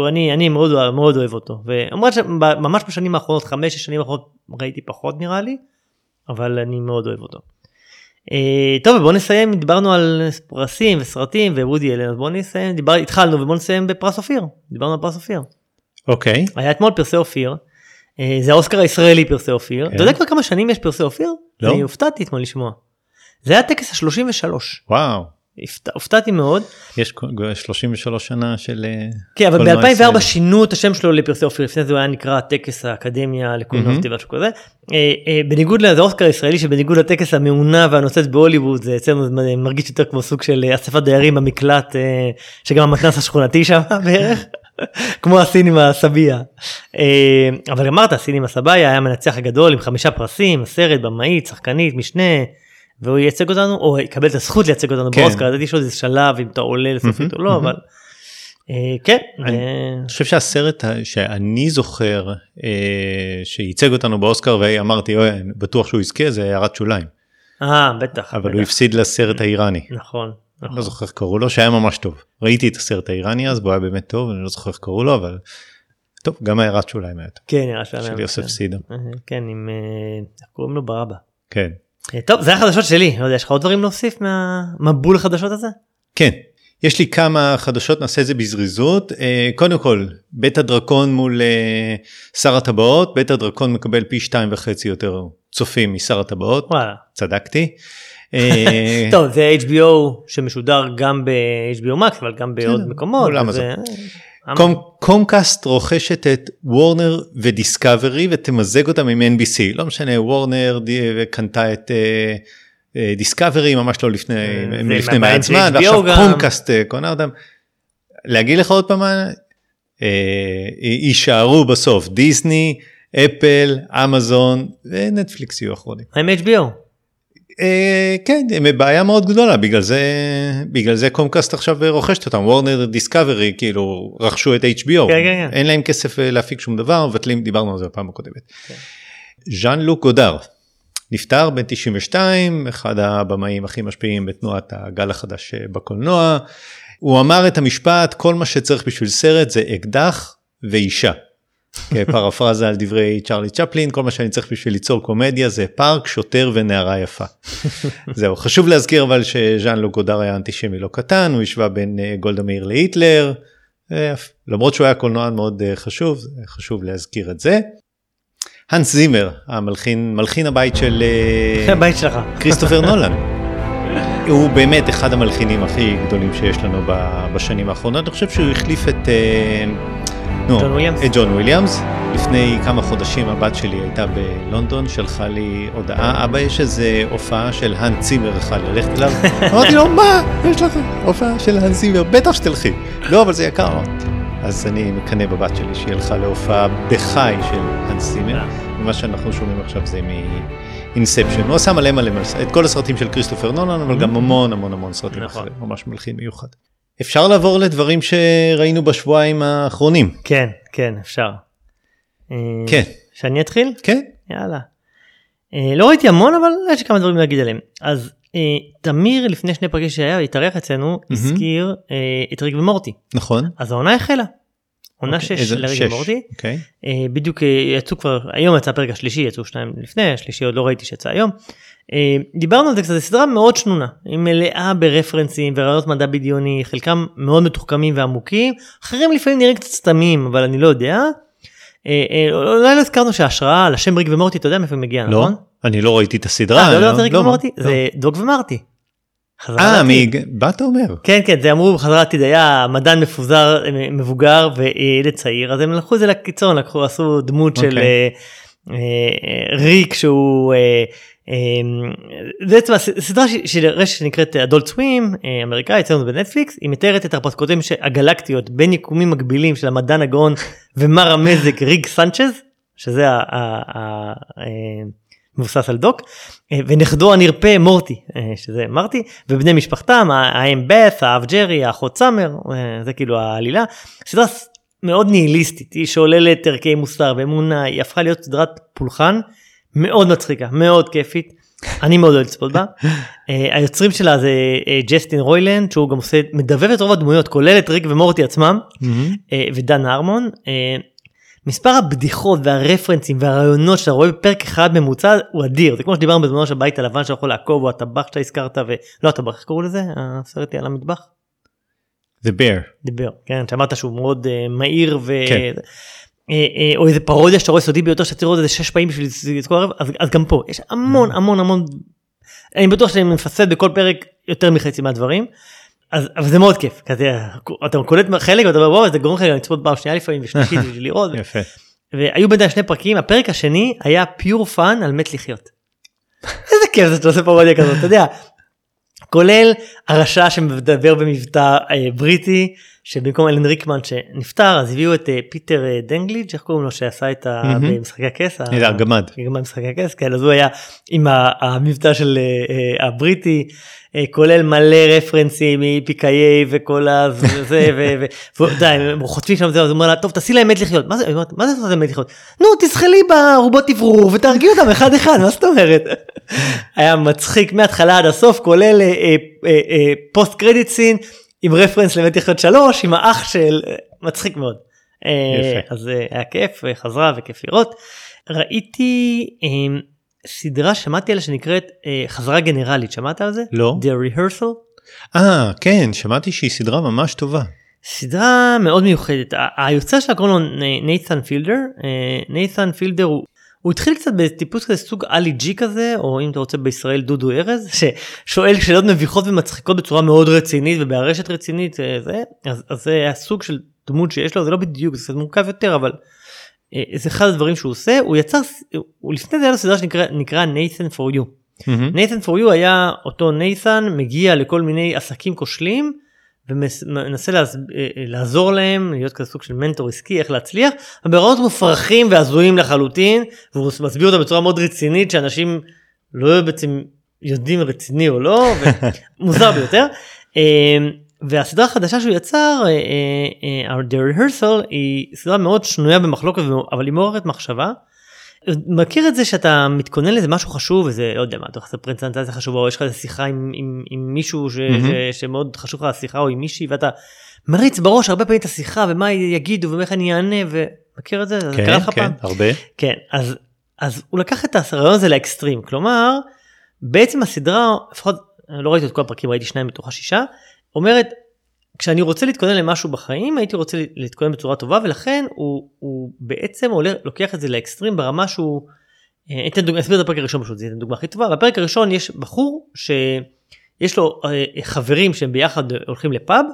אני, אני מאוד, מאוד אוהב אותו, ואומרת שממש בשנים האחרונות, חמש שש שנים האחרונות ראיתי פחות נראה לי, אבל אני מאוד אוהב אותו. Uh, טוב בוא נסיים דיברנו על פרסים וסרטים ווודי אלן אז בוא נסיים דיבר התחלנו ובוא נסיים בפרס אופיר דיברנו על פרס אופיר.
אוקיי. Okay.
היה אתמול פרסי אופיר. Uh, זה האוסקר הישראלי פרסי אופיר. Okay. אתה יודע כבר כמה שנים יש פרסי אופיר? לא. אני הופתעתי אתמול לשמוע. זה היה טקס ה-33.
וואו.
הופתעתי מאוד.
יש 33 שנה של אה,
כן אבל ב-2004 שינו את השם שלו לפרסי אופיר לפני זה הוא היה נקרא טקס האקדמיה לקולנוע mm-hmm. משהו כזה. אה, אה, בניגוד לזה אוסקר ישראלי שבניגוד לטקס המעונב והנוצץ בהוליווד זה אצלנו מרגיש יותר כמו סוג של אספת דיירים במקלט שגם המתנס השכונתי שם בערך. כמו הסינמה סבאיא. אבל אמרת הסינמה סבאיא היה מנצח הגדול עם חמישה פרסים סרט במאית שחקנית משנה. והוא ייצג אותנו או יקבל את הזכות לייצג אותנו כן. באוסקר, ידעתי יש לו איזה שלב אם אתה עולה לסופית או לא, אבל אה, כן.
אני אה, חושב שהסרט שאני זוכר אה, שייצג אותנו באוסקר ואמרתי בטוח שהוא יזכה זה הערת שוליים.
אה בטח.
אבל הוא הפסיד לסרט האיראני.
נכון.
נכון. לא זוכר איך קראו לו שהיה ממש טוב ראיתי את הסרט האיראני אז והוא היה באמת טוב אני לא זוכר איך קראו לו אבל טוב גם הערת שוליים היה טוב.
כן הערת שוליים.
של יוסף סידה.
כן עם איך קוראים לו ברבא.
כן.
אה, טוב זה החדשות שלי לא יודע יש לך עוד דברים להוסיף מהמבול החדשות הזה?
כן יש לי כמה חדשות נעשה את זה בזריזות אה, קודם כל בית הדרקון מול אה, שר הטבעות בית הדרקון מקבל פי שתיים וחצי יותר צופים משר הטבעות
וואלה
צדקתי.
טוב זה HBO שמשודר גם ב-HBO Max אבל גם בעוד מקומות.
קומקאסט רוכשת את וורנר ודיסקאברי ותמזג אותם עם NBC לא משנה וורנר קנתה את דיסקאברי ממש לא לפני לפני מעט זמן ועכשיו קומקאסט קונה אותם. להגיד לך עוד פעם יישארו בסוף דיסני אפל אמזון ונטפליקס יהיו אחרונים.
עם HBO.
אה, כן, הם בבעיה מאוד גדולה, בגלל זה, בגלל זה קומקאסט עכשיו רוכשת אותם, וורנר דיסקאברי כאילו רכשו את HBO, כן, כן, כן. אין להם כסף אה, להפיק שום דבר, מבטלים, דיברנו על זה בפעם הקודמת. כן. ז'אן לוק גודר, נפטר בן 92, אחד הבמאים הכי משפיעים בתנועת הגל החדש אה, בקולנוע, הוא אמר את המשפט, כל מה שצריך בשביל סרט זה אקדח ואישה. כפרפרזה על דברי צ'רלי צ'פלין, כל מה שאני צריך בשביל ליצור קומדיה זה פארק, שוטר ונערה יפה. זהו, חשוב להזכיר אבל שז'אן לוק גודר היה אנטישמי לא קטן, הוא השווה בין אה, גולדה מאיר להיטלר, אה, למרות שהוא היה קולנוען מאוד אה, חשוב, חשוב להזכיר את זה. הנס זימר, המלחין, מלחין הבית של...
הבית שלך.
כריסטופר נולן. הוא באמת אחד המלחינים הכי גדולים שיש לנו בשנים האחרונות, אני חושב שהוא החליף את... ג'ון וויליאמס. את ג'ון וויליאמס. לפני כמה חודשים הבת שלי הייתה בלונדון, שלחה לי הודעה, אבא יש איזה הופעה של הנס זימר אחד ללכת אליו. אמרתי לו, מה? יש לך הופעה של האן צימר, בטח שתלכי. לא, אבל זה יקר. אז אני מקנא בבת שלי שהיא הלכה להופעה בחי של האן צימר, ומה שאנחנו שומעים עכשיו זה מאינספשן. הוא עשה מלא מלא מלא, את כל הסרטים של כריסטופר נולן, אבל גם המון המון המון סרטים נכון. אחרים, ממש מלחין מיוחד. אפשר לעבור לדברים שראינו בשבועיים האחרונים.
כן, כן, אפשר.
כן.
שאני אתחיל?
כן.
יאללה. אה, לא ראיתי המון אבל יש כמה דברים להגיד עליהם. אז אה, תמיר לפני שני פרקים שהיה התארח אצלנו הזכיר אה, את ריק ומורטי.
נכון.
אז העונה החלה. עונה 6 אוקיי, לריק ומורטי.
אוקיי.
בדיוק יצאו כבר היום יצא הפרק השלישי יצאו שניים לפני השלישי עוד לא ראיתי שיצא היום. אה, דיברנו על זה קצת, זו סדרה מאוד שנונה, היא מלאה ברפרנסים ורעיונות מדע בדיוני, חלקם מאוד מתוחכמים ועמוקים, אחרים לפעמים נראים קצת סתמים, אבל אני לא יודע. אה, אה, אולי לא הזכרנו שההשראה על השם ריק ומורטי, אתה יודע מאיפה היא מגיעה,
לא,
נכון?
אני לא ראיתי את הסדרה.
אה, לא יודע מה זה ריק לא, ומורטי? לא. זה דוג ומרטי.
אה, מה אתה אומר?
כן, כן, זה אמרו בחזרה עתיד היה מדען מפוזר, מבוגר וילד צעיר, אז הם לקחו את זה לקיצון, לקחו, עשו דמות של אוקיי. ריק שהוא אמ, זה בעצם סדרה של רשת שנקראת אדולט סווים אמריקאי אצלנו בנטפליקס היא מתארת את הרפתקאותיהם הגלקטיות בין יקומים מקבילים של המדען הגאון ומר המזג ריק סנצ'ז שזה ה- ה- ה- אה, על דוק, אה, ונכדו הנרפה מורטי, אה, שזה מרטי, ובני משפחתם, האם בת', האב ג'רי, האחות סאמר, אה, זה כאילו העלילה. סדרה מאוד ניהיליסטית, היא שוללת ערכי מוסר ואמונה, היא הפכה להיות סדרת פולחן מאוד מצחיקה, מאוד כיפית. אני מאוד אוהב לצפות בה. אה, היוצרים שלה זה אה, ג'סטין רוילנד שהוא גם עושה מדבב את רוב הדמויות כולל את ריק ומורטי עצמם אה, ודן הרמון. מספר הבדיחות והרפרנסים והרעיונות שאתה רואה בפרק אחד ממוצע הוא אדיר זה כמו שדיברנו בזמנו של הבית הלבן שאתה יכול לעקוב או הטבח שאתה הזכרת ולא הטבח איך קראו לזה הסרט על המטבח
The Bear.
דיבר כן שאמרת שהוא מאוד אה, מהיר ו...
כן.
אה, אה, או איזה פרודיה שאתה רואה סודי ביותר שאתה תראה את זה שש פעמים בשביל לזכור ערב אז, אז גם פה יש המון המון המון אני בטוח שאני מפסד בכל פרק יותר מחצי מהדברים. אז אבל זה מאוד כיף כזה אתה קולט חלק ואתה אומר וואו זה גורם לך לצפות פעם שנייה לפעמים ושלישית בשביל לראות
יפה.
והיו בינתיים שני פרקים הפרק השני היה pure fun על מת לחיות. איזה כיף זה שאתה עושה פרודיה כזאת אתה יודע. כולל הרשע שמדבר במבטא אה, בריטי שבמקום אלן ריקמן שנפטר אז הביאו את אה, פיטר אה, דינקלג' איך קוראים לו שעשה את ה...
מהמם.
במשחקי הכס.
איזה גמד.
גם במשחקי הכס כן אז הוא היה עם המבטא של אה, הבריטי כולל מלא רפרנסים מפיקאי וכל הזה ודי הם חוטפים שם זה אז הוא אומר לה טוב תעשי להם מת לחיות מה זה מה זה להם מת לחיות נו תזחלי ברובות תברור ותהרגי אותם אחד אחד מה זאת אומרת היה מצחיק מההתחלה עד הסוף כולל פוסט קרדיט סין עם רפרנס למת לחיות שלוש עם האח של אה, מצחיק מאוד. אה,
יפה.
אז אה, היה כיף חזרה וכיף לראות. ראיתי אה, סדרה שמעתי עליה שנקראת חזרה גנרלית שמעת על זה?
לא.
The Rehearsal.
אה, כן, שמעתי שהיא סדרה ממש טובה.
סדרה מאוד מיוחדת ה- היוצר שלה קוראים לו נייתן פילדר נייתן פילדר הוא. הוא התחיל קצת בטיפוס כזה סוג עלי ג'י כזה או אם אתה רוצה בישראל דודו ארז ששואל שאלות מביכות ומצחיקות בצורה מאוד רצינית ובארשת רצינית אה, זה אז, אז זה היה סוג של דמות שיש לו זה לא בדיוק זה קצת מורכב יותר אבל אה, זה אחד הדברים שהוא עושה הוא יצר הוא לפני זה היה לו סדרה שנקרא נקרא נייתן for you
מהמם.
נייתן for you היה אותו נייתן מגיע לכל מיני עסקים כושלים ומנסה לעז... אה, אה, לעזור להם להיות כזה סוג של מנטור עסקי איך להצליח ברעיונות מופרכים והזויים לחלוטין והוא מסביר אותם בצורה מאוד רצינית שאנשים לא בעצם יודעים רציני או לא מוזר ביותר. אה, והסדרה החדשה שהוא יצר, אה, The Rehearsal, היא סדרה מאוד שנויה במחלוקת אבל היא מעוררת מחשבה. מכיר את זה שאתה מתכונן לזה משהו חשוב וזה לא יודע מה אתה עושה פרנצנטציה חשובה או יש לך איזה שיחה עם, עם, עם מישהו ש,
מהמם.
ש, שמאוד חשוב לך השיחה או עם מישהי ואתה מריץ בראש הרבה פעמים את השיחה ומה יגידו ואיך אני אענה ומכיר את זה? זה
כן,
קרה לך
כן,
פעם?
הרבה.
כן אז אז הוא לקח את הרעיון הזה לאקסטרים כלומר בעצם הסדרה לפחות לא ראיתי את כל הפרקים ראיתי שניים מתוך השישה אומרת כשאני רוצה להתכונן למשהו בחיים הייתי רוצה להתכונן בצורה טובה ולכן הוא, הוא בעצם עולה, לוקח את זה לאקסטרים ברמה שהוא. אה, אתן דוגמא, אסביר את הפרק הראשון פשוט, זה יהיה הדוגמה הכי טובה. בפרק הראשון יש בחור שיש לו אה, חברים שהם ביחד הולכים לפאב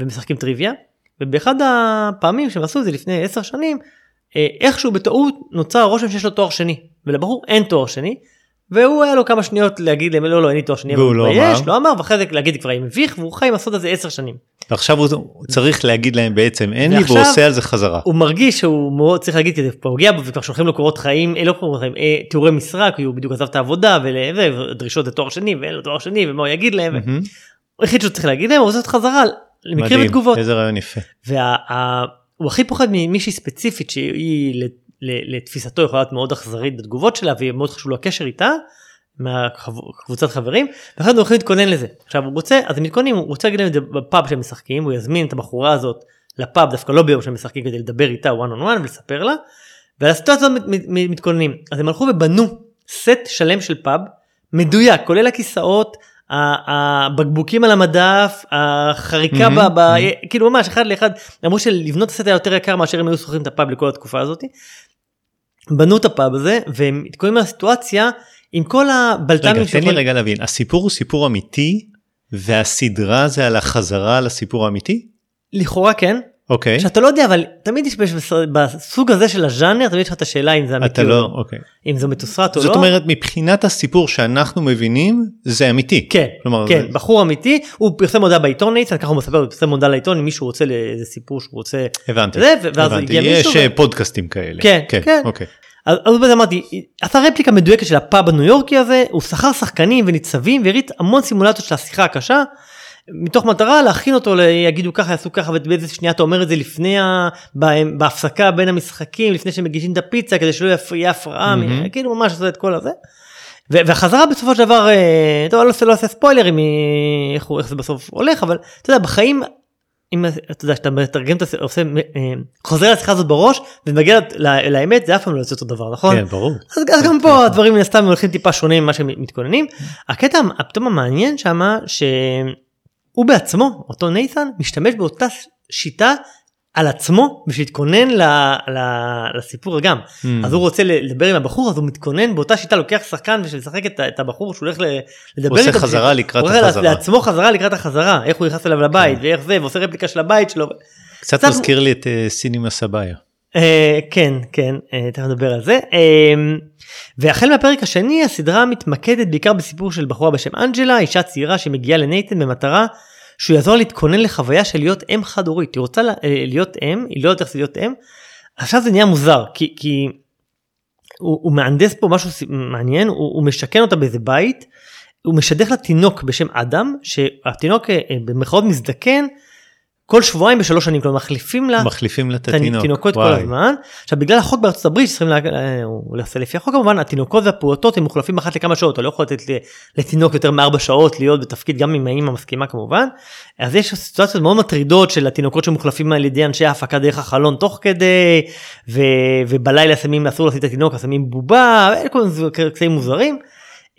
ומשחקים טריוויה ובאחד הפעמים שהם עשו את זה לפני עשר שנים אה, איכשהו בטעות נוצר רושם שיש לו תואר שני ולבחור אין תואר שני והוא היה לו כמה שניות להגיד להם לא לא אין לי תואר שני
והוא לא אמר?
לא אמר ואחרי זה להגיד כבר היה מביך והוא חי עם הסוד הזה עשר שנים.
ועכשיו הוא צריך להגיד להם בעצם אין לי והוא עושה על זה חזרה.
הוא מרגיש שהוא מאוד צריך להגיד כי זה פוגע בו וכבר שולחים לו קורות חיים אה, לא קורות חיים אה, תיאורי משרה כי הוא בדיוק עזב את העבודה ודרישות לתואר שני ואין לו תואר שני ומה הוא יגיד להם. הוא החליט שהוא צריך להגיד להם הוא עושה את חזרה למקרים ותגובות.
איזה רעיון יפה.
והוא הכי פוחד ממישהי ספציפית שהיא לתפיסתו יכולה להיות מאוד אכזרית בתגובות שלה ומאוד חשוב לו הקשר איתה. מהקבוצת חברים ואחרי זה הוא הולכים להתכונן לזה עכשיו הוא רוצה אז הם מתכוננים הוא רוצה להגיד להם את זה בפאב שהם משחקים הוא יזמין את הבחורה הזאת לפאב דווקא לא ביום שהם משחקים כדי לדבר איתה one on one ולספר לה. ועל הסיטואציה הזאת מת- מת- מתכוננים אז הם הלכו ובנו סט שלם של פאב מדויק כולל הכיסאות הבקבוקים על המדף החריקה
מהמם,
ב,
מהמם.
כאילו ממש אחד לאחד אמרו שלבנות הסט היה יותר יקר מאשר הם היו שוכרים את הפאב לכל התקופה הזאת. בנו את הפאב הזה והם מתכוננים לסיטואציה עם כל הבלת"מים
רגע, תן לי רגע להבין, הסיפור הוא סיפור אמיתי והסדרה זה על החזרה לסיפור האמיתי?
לכאורה כן
אוקיי.
שאתה לא יודע אבל תמיד יש בס- בסוג הזה של הז'אנר תמיד יש לך את השאלה אם זה אמיתי
אתה
או
לא,
לא
אוקיי.
אם זה מתוסרט או לא.
זאת אומרת מבחינת הסיפור שאנחנו מבינים זה אמיתי.
כן,
כלומר,
כן,
זה-
בחור אמיתי, הוא פרסם מודעה בעיתון נייצן, ככה הוא מספר, הוא פרסם מודעה לעיתון אם מישהו רוצה לאיזה סיפור שהוא רוצה,
הבנתי.
זה, ואז
הבנתי. יש
מישהו ו-
אה, פודקאסטים כאלה.
כן, כן.
אוקיי.
אז אז בזה אמרתי, עשה רפליקה מדויקת של הפאב הניו יורקי הזה, הוא שכר שחקנים וניצבים והריץ המון סימולציות של השיחה הקשה. מתוך מטרה להכין אותו, יגידו ככה, יעשו ככה, ובאיזה שנייה אתה אומר את זה לפני, ה... בהפסקה בין המשחקים, לפני שמגישים את הפיצה, כדי שלא יהיה הפרעה,
מהמם.
כאילו ממש עושה את כל הזה. והחזרה בסופו של דבר, אה, טוב, אני לא עושה, לא ספוילרים, אה, איך, איך זה בסוף הולך, אבל אתה יודע, בחיים, אם אתה יודע, שאתה מתרגם את הס... עושה, אה, חוזר לשיחה הזאת בראש, ומגיע לאמת, זה אף פעם לא יוצא אותו דבר, נכון?
כן, ברור.
אז, אז גם פה הדברים מן הסתם הולכים טיפה שונים ממה שהם מתכוננים. הקטע פתאום המעניין שמה שהוא בעצמו אותו נייתן משתמש באותה שיטה על עצמו בשביל להתכונן ל, ל, לסיפור גם.
Mm.
אז הוא רוצה לדבר עם הבחור אז הוא מתכונן באותה שיטה לוקח שחקן בשביל לשחק את, את הבחור שהוא הולך לדבר
הוא עושה
איתו.
חזרה לקראת
הוא עושה
החזרה.
לעצמו חזרה לקראת החזרה איך הוא נכנס אליו לבית ואיך זה ועושה רפליקה של הבית שלו.
קצת מזכיר לי את אה, סינימה סבאיה.
אה, כן כן אה, תכף נדבר על זה אה, והחל מהפרק השני הסדרה מתמקדת בעיקר בסיפור של בחורה בשם אנג'לה אישה צעירה שמגיעה לנייתן במטרה שהוא יעזור לה להתכונן לחוויה של להיות אם חד הורית היא רוצה אה, להיות אם היא לא יודעת איך זה להיות אם. עכשיו זה נהיה מוזר כי כי הוא, הוא מהנדס פה משהו מעניין הוא, הוא משכן אותה באיזה בית הוא משדך לה תינוק בשם אדם שהתינוק אה, אה, במרכאות מזדקן כל שבועיים בשלוש שנים כלומר מחליפים לה
מחליפים לה את התינוק.
התינוקות כל
וואי.
הזמן. עכשיו בגלל החוק בארצות הברית שצריכים, לה... אה, לפי החוק כמובן, התינוקות והפעוטות הם מוחלפים אחת לכמה שעות, אתה לא יכול לתת לתינוק יותר מארבע שעות להיות בתפקיד גם אם האמא מסכימה כמובן. אז יש סיטואציות מאוד מטרידות של התינוקות שמוחלפים על ידי אנשי ההפקה דרך החלון תוך כדי, ו... ובלילה שמים אסור לשים את התינוק, אז שמים בובה, כל מיני קטעים מוזרים.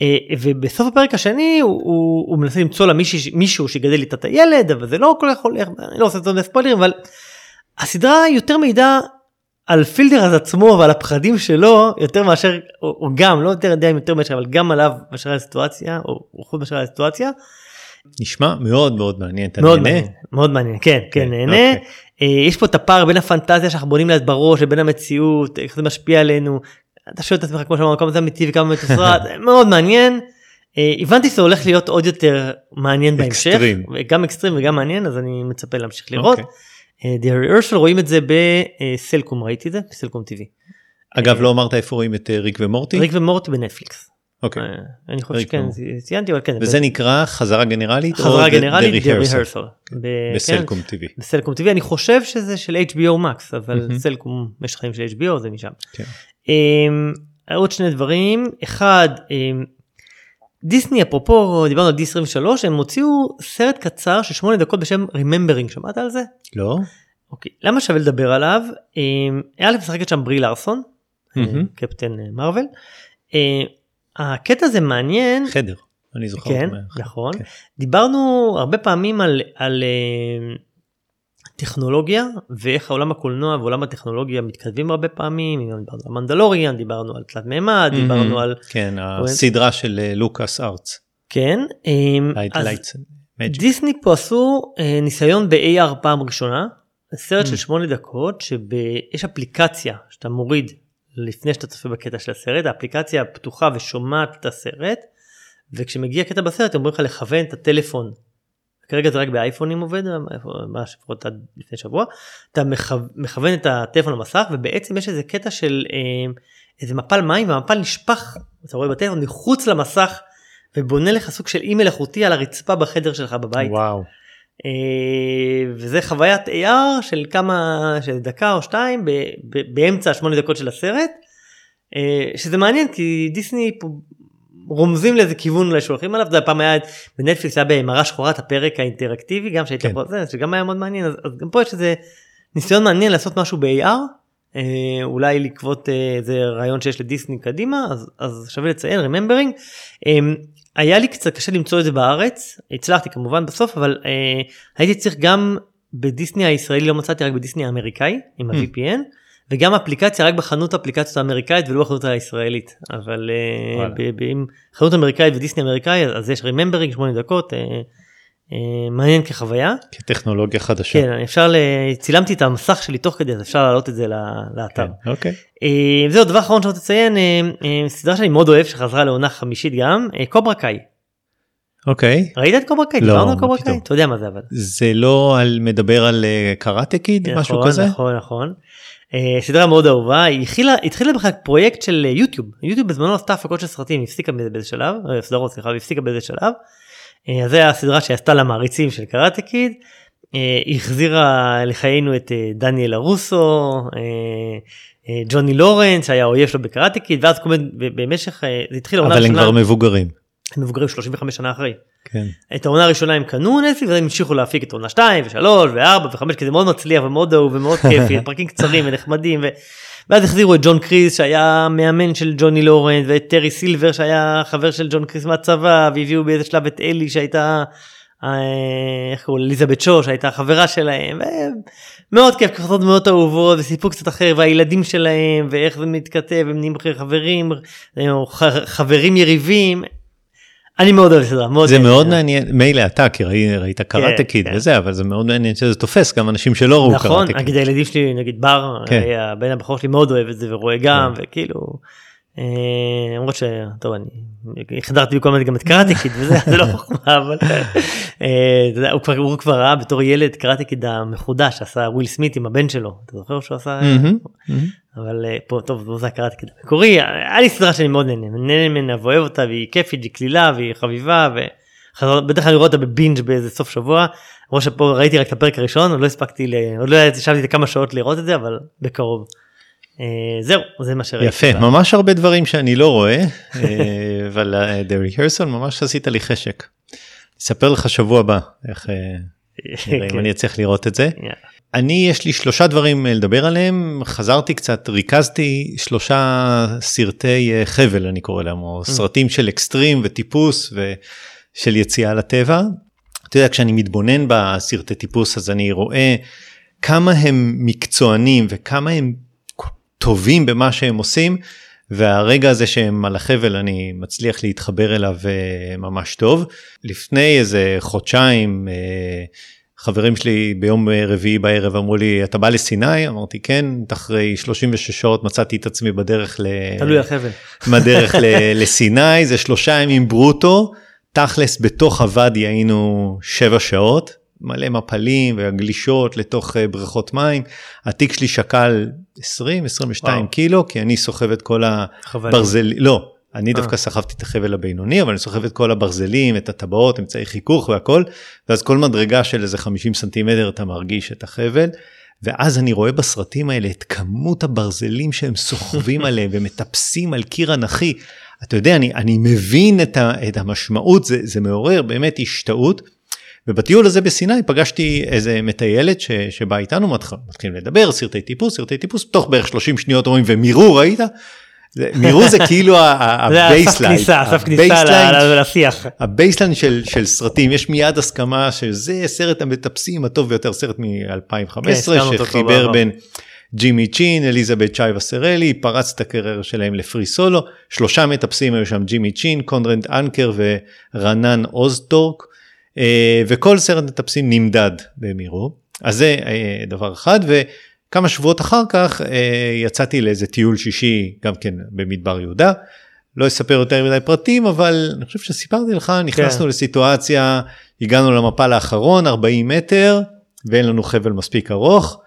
אה, ובסוף הפרק השני הוא, הוא, הוא מנסה למצוא לה מישהו, מישהו שיגדל איתה את הילד אבל זה לא כל כך הולך אני לא עושה את זה בספוילרים אבל הסדרה יותר מעידה על פילדר עצמו ועל הפחדים שלו יותר מאשר או, או גם לא יותר יודע אם יותר מאשר אבל גם עליו מאשר על הסיטואציה או או חוץ מאשר על הסיטואציה.
נשמע מאוד מאוד מעניין. אתה
מאוד
נהנה?
מעניין, מאוד מעניין כן כן
כן,
נהנה.
אוקיי.
אה, יש פה את הפער בין הפנטזיה שאנחנו בונים לה בראש לבין המציאות איך זה משפיע עלינו. אתה שואל את עצמך כמו שאמרנו כמה זה אמיתי וכמה מתוסרט מאוד מעניין. אה, הבנתי שזה הולך להיות עוד יותר מעניין בהמשך
אקסטרים.
גם אקסטרים וגם מעניין אז אני מצפה להמשיך לראות.
אוקיי.
אה, The Rehearsal רואים את זה בסלקום ראיתי את זה בסלקום TV.
אגב לא אמרת איפה רואים את אה, ריק ומורטי?
ריק ומורטי בנטפליקס.
אוקיי.
אה, אני חושב שכן. ציינתי אבל כן.
וזה נקרא חזרה גנרלית?
חזרה
The-
גנרלית
The Rehearsal?
Rehearsal. ב- כן,
בסלקום TV.
בסלקום TV אני חושב שזה של HBO Max אבל. סלקום יש חיים של HBO זה משם. אמ, עוד שני דברים אחד אמ, דיסני אפרופו דיברנו על D23 הם הוציאו סרט קצר של שמונה דקות בשם Remembering שמעת על זה?
לא?
אוקיי למה שווה לדבר עליו? אמ, א' משחקת שם ברי לארסון. אה, קפטן אה, מרוויל. אה, הקטע הזה מעניין
חדר. אני זוכר.
כן נכון
כן.
דיברנו הרבה פעמים על, על טכנולוגיה ואיך העולם הקולנוע ועולם הטכנולוגיה מתכתבים הרבה פעמים דיברנו על מנדלוריאן דיברנו על תלת מימד דיברנו על
כן, הסדרה של אה, לוקאס ארץ.
כן אה, אז. דיסני פה עשו אה, ניסיון ב-AR פעם ראשונה סרט של
Mm.
שמונה דקות שיש אפליקציה שאתה מוריד לפני שאתה צופה בקטע של הסרט האפליקציה פתוחה ושומעת את הסרט וכשמגיע קטע בסרט הם אומרים לך לכוון את הטלפון. כרגע זה רק באייפונים עובד ממש לפחות עד לפני שבוע אתה מכו- מכוון את הטלפון למסך ובעצם יש איזה קטע של אה, איזה מפל מים והמפל נשפך אתה רואה בטלפון מחוץ למסך ובונה לך סוג של אי מלאכותי על הרצפה בחדר שלך בבית.
וואו.
אה, וזה חוויית AR של כמה של דקה או שתיים ב, ב, באמצע השמונה דקות של הסרט אה, שזה מעניין כי דיסני פה רומזים לאיזה כיוון אולי שהולכים עליו זה פעם היה בנטפליקס היה במראה שחורה את הפרק האינטראקטיבי גם שהייתי
כן.
פה זה שגם היה מאוד מעניין אז, אז גם פה יש איזה ניסיון מעניין לעשות משהו ב-AR אה, אולי לקוות אה, איזה רעיון שיש לדיסני קדימה אז, אז שווה לציין remembering. אה, היה לי קצת קשה למצוא את זה בארץ הצלחתי כמובן בסוף אבל אה, הייתי צריך גם בדיסני הישראלי לא מצאתי רק בדיסני האמריקאי עם. ה-VPN וגם אפליקציה רק בחנות האפליקציות האמריקאית ולא בחנות הישראלית אבל אה, עם חנות אמריקאית ודיסני אמריקאי אז יש remembering 8 דקות אה, אה, מעניין כחוויה
כטכנולוגיה חדשה.
כן אפשר ל... צילמתי את המסך שלי תוך כדי אז אפשר להעלות את זה לאתר.
כן, אוקיי.
זהו דבר אחרון שאני רוצה לציין סדרה שאני מאוד אוהב שחזרה לעונה חמישית גם אה, קוברה קאי
אוקיי.
ראית את קוברה קאי?
לא,
דיברנו על קוברה. קאי? אתה יודע מה זה אבל.
זה לא על מדבר על קראטה קיד משהו
נכון,
כזה?
נכון נכון. אה, סדרה מאוד אהובה, היא התחילה, התחילה בכלל פרויקט של אה, יוטיוב, יוטיוב בזמנו עשתה הפקות של סרטים, הפסיקה באיזה שלב, אה, סדרות סליחה, והפסיקה באיזה שלב. אה, אז זה הסדרה שעשתה למעריצים של קראטה קיד, אה, החזירה לחיינו את אה, דניאל הרוסו, אה, אה, ג'וני לורנס שהיה האויב שלו בקראטה קיד, ואז כל מיני- במשך, אה, זה התחיל
אבל הם כבר מבוגרים.
הם מבוגרים 35 שנה אחרי.
כן.
את העונה הראשונה הם קנו נטפליקס והם המשיכו להפיק את עונה 2 ו3 ו4 ו5 כי זה מאוד מצליח ומאוד אהוב ומאוד כיפי פרקים קצרים ונחמדים ו... ואז החזירו את ג'ון קריס שהיה מאמן של ג'וני לורנס ואת טרי סילבר שהיה חבר של ג'ון קריס מהצבא והביאו באיזה שלב את אלי שהייתה אה, איך קוראים? אליזבת שו שהייתה חברה שלהם מאוד כיף כחזות מאוד אהובות וסיפור קצת אחר והילדים שלהם ואיך זה מתכתב הם נהיים חברים חברים יריבים. אני מאוד אוהב את הסדרה מאוד
זה. מאוד מעניין, מילא אתה כי ראי- ראית קראטה קיד
כן.
וזה, אבל זה מאוד מעניין שזה תופס גם אנשים שלא ראו
נכון,
קראטה קיד.
נגיד הילדים שלי, נגיד בר,
כן.
הבן הבכור שלי מאוד אוהב את זה ורואה גם, וכאילו, למרות ש... טוב, אני החדרתי בכל מיני גם את קראטה קיד וזה, זה לא חוכמה, אבל אה, הוא כבר- הוא כבר ראה בתור ילד קראטה קיד המחודש, שעשה וויל סמית עם הבן שלו, אתה זוכר שהוא עשה? אבל אה, פה טוב פה זה הקראטה קיד המקורי, היה לי סדרה שאני מאוד נהנה, נהנה ממנה ואוהב אותה והיא כיפית, היא קלילה והיא חביבה ובדרך כלל רואה אותה בבינג' באיזה סוף שבוע, למרות שפה ראיתי רק את הפרק הראשון, עוד לא הספקתי. עוד לא ישבתי כמה שעות לראות את זה אבל בקרוב. אה, זהו זה מה שראיתי.
יפה,
ב-
ממש הרבה דברים שאני לא רואה, אה, אבל אה, The Rehearsal ממש עשית לי חשק. אספר לך שבוע הבא איך אה, נראה אם
כן.
אני אצליח לראות את זה.
יאללה.
אני יש לי שלושה דברים אה, לדבר עליהם חזרתי קצת ריכזתי שלושה סרטי אה, חבל אני קורא להם או סרטים של אקסטרים וטיפוס ושל יציאה לטבע. אתה יודע כשאני מתבונן בסרטי טיפוס אז אני רואה כמה הם מקצוענים וכמה הם טובים במה שהם עושים והרגע הזה שהם על החבל אני מצליח להתחבר אליו אה, ממש טוב. לפני איזה חודשיים אה, חברים שלי ביום אה, רביעי בערב אמרו לי אתה בא לסיני אמרתי כן אחרי 36 שעות מצאתי את עצמי בדרך ל...
תלוי על חבל.
בדרך ל- לסיני זה שלושה ימים ברוטו תכלס בתוך הוואדי היינו שבע שעות מלא מפלים והגלישות לתוך אה, בריכות מים התיק שלי שקל 20 22
וואו.
קילו כי אני סוחב את כל
חבל.
הברזל לא אני
אה.
דווקא סחבתי את החבל הבינוני אבל אני סוחב את כל הברזלים את הטבעות אמצעי חיכוך והכל ואז כל מדרגה של איזה 50 סנטימטר אתה מרגיש את החבל. ואז אני רואה בסרטים האלה את כמות הברזלים שהם סוחבים עליהם ומטפסים על קיר אנכי. אתה יודע, אני, אני מבין את, ה, את המשמעות, זה, זה מעורר באמת השתאות. ובטיול הזה בסיני פגשתי איזה מטיילת ש, שבאה איתנו, מתח- מתחילים לדבר, סרטי טיפוס, סרטי טיפוס, תוך בערך 30 שניות אומרים ומירו ראית? מירו זה כאילו ה
baseline, הסף כניסה לשיח.
ה baseline של, של סרטים יש מיד הסכמה שזה סרט המטפסים הטוב ביותר סרט מ-2015
כן,
שחיבר. בין ג'ימי צ'ין אליזבת צ'אי וסרהלי פרץ את הקריירה שלהם לפרי סולו שלושה מטפסים היו שם ג'ימי צ'ין קונרד אנקר ורנן אוזטורק וכל סרט מטפסים נמדד במירו אז זה אה, דבר אחד וכמה שבועות אחר כך אה, יצאתי לאיזה טיול שישי גם כן במדבר יהודה. לא אספר יותר מדי פרטים אבל אני חושב שסיפרתי לך נכנסנו
כן.
לסיטואציה הגענו למפל האחרון 40 מטר ואין לנו חבל מספיק ארוך.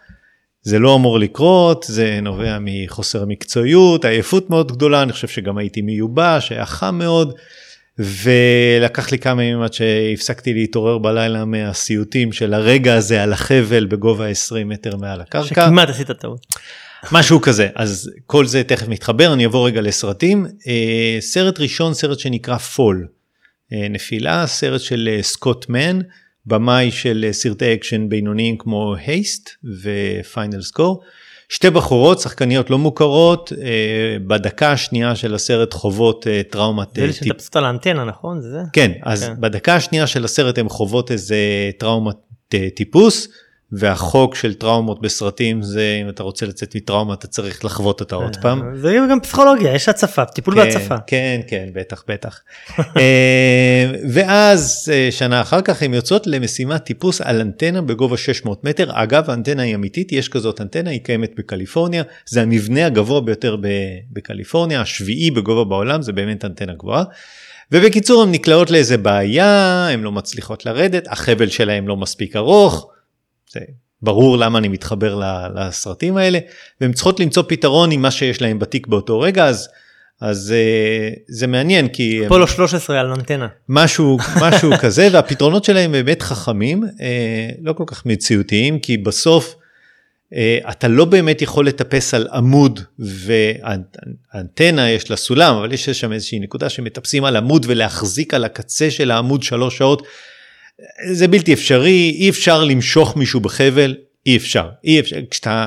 זה לא אמור לקרות זה נובע מחוסר המקצועיות עייפות מאוד גדולה אני חושב שגם הייתי מיובש היה חם מאוד ולקח לי כמה ימים עד שהפסקתי להתעורר בלילה מהסיוטים של הרגע הזה על החבל בגובה 20 מטר מעל הקרקע.
שכמעט עשית טעות.
משהו כזה אז כל זה תכף מתחבר אני אעבור רגע לסרטים אה, סרט ראשון סרט שנקרא פול אה, נפילה סרט של אה, סקוט מן במאי של אה, סרטי אקשן בינוניים כמו הייסט ופיינל סקור. שתי בחורות שחקניות לא מוכרות אה, בדקה השנייה של הסרט חוות אה, טראומת
זה
אה,
שטפסת על האנטנה נכון? זה זה?
כן אז
כן.
בדקה השנייה של הסרט הן חוות איזה טראומת טיפוס והחוק של טראומות בסרטים זה אם אתה רוצה לצאת מטראומה אתה צריך לחוות אותה עוד פעם.
זה גם פסיכולוגיה יש הצפה טיפול
כן,
בהצפה.
כן כן בטח בטח. אה, ואז אה, שנה אחר כך הן יוצאות למשימת טיפוס על אנטנה בגובה 600 מטר אגב האנטנה היא אמיתית יש כזאת אנטנה היא קיימת בקליפורניה זה המבנה הגבוה ביותר בקליפורניה השביעי בגובה בעולם זה באמת אנטנה גבוהה. ובקיצור הן נקלעות לאיזה בעיה הן לא מצליחות לרדת החבל שלהם לא מספיק ארוך. זה ברור למה אני מתחבר לסרטים האלה, והן צריכות למצוא פתרון עם מה שיש להם בתיק באותו רגע, אז, אז אה, זה מעניין כי...
פולו 13 על אנטנה.
משהו, משהו כזה, והפתרונות שלהם באמת חכמים, אה, לא כל כך מציאותיים, כי בסוף אה, אתה לא באמת יכול לטפס על עמוד ואנטנה יש לה סולם, אבל יש שם איזושהי נקודה שמטפסים על עמוד ולהחזיק על הקצה של העמוד שלוש שעות. זה בלתי אפשרי, אי אפשר למשוך מישהו בחבל, אי אפשר. אי אפשר. כשאתה,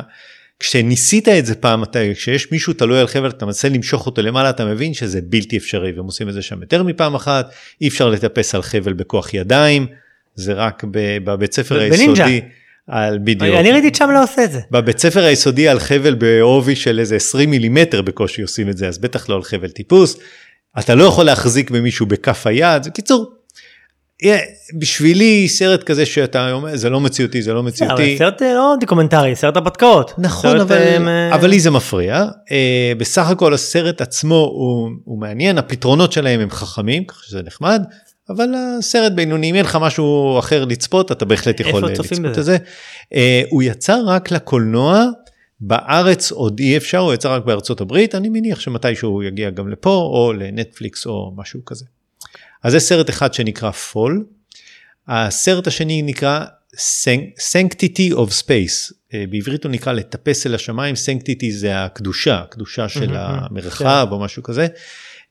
כשניסית את זה פעם, אתה, כשיש מישהו תלוי על חבל, אתה מנסה למשוך אותו למעלה, אתה מבין שזה בלתי אפשרי, והם עושים את זה שם יותר מפעם אחת, אי אפשר לטפס על חבל בכוח ידיים, זה רק בבית ספר היסודי. על בדיוק.
אני ראיתי את שם לא עושה את זה.
בבית ספר היסודי על חבל בעובי של איזה 20 מילימטר בקושי עושים את זה, אז בטח לא על חבל טיפוס. אתה לא יכול להחזיק במישהו בכף היד, בקיצור, בשבילי סרט כזה שאתה אומר זה לא מציאותי זה לא מציאותי.
סרט אה, לא דוקומנטרי סרט הרפתקאות.
נכון אבל, אה, אבל לי זה מפריע. אה, בסך הכל הסרט עצמו הוא מעניין הפתרונות שלהם הם חכמים ככה שזה נחמד. אבל הסרט בינוני אם אין לך משהו אחר לצפות אתה בהחלט יכול לצפות את זה. הוא יצא רק לקולנוע בארץ עוד אי אפשר הוא יצא רק בארצות הברית אני מניח שמתישהו הוא יגיע גם לפה או לנטפליקס או משהו כזה. אז זה סרט אחד שנקרא פול. הסרט השני נקרא Sanctity of Space, אה, בעברית הוא נקרא לטפס אל השמיים, Sanctity זה הקדושה, הקדושה של המרחב או משהו כזה.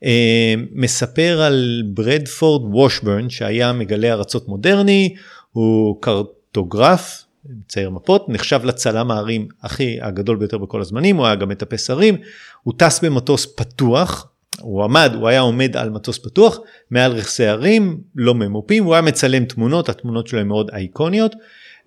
אה, מספר על ברדפורד וושברן שהיה מגלה ארצות מודרני, הוא קרטוגרף, מצייר מפות, נחשב לצלם הערים הכי הגדול ביותר בכל הזמנים, הוא היה גם מטפס ערים, הוא טס במטוס פתוח, הוא עמד, הוא היה עומד על מטוס פתוח, מעל רכסי הרים, לא ממופים, הוא היה מצלם תמונות, התמונות שלו הן מאוד אייקוניות,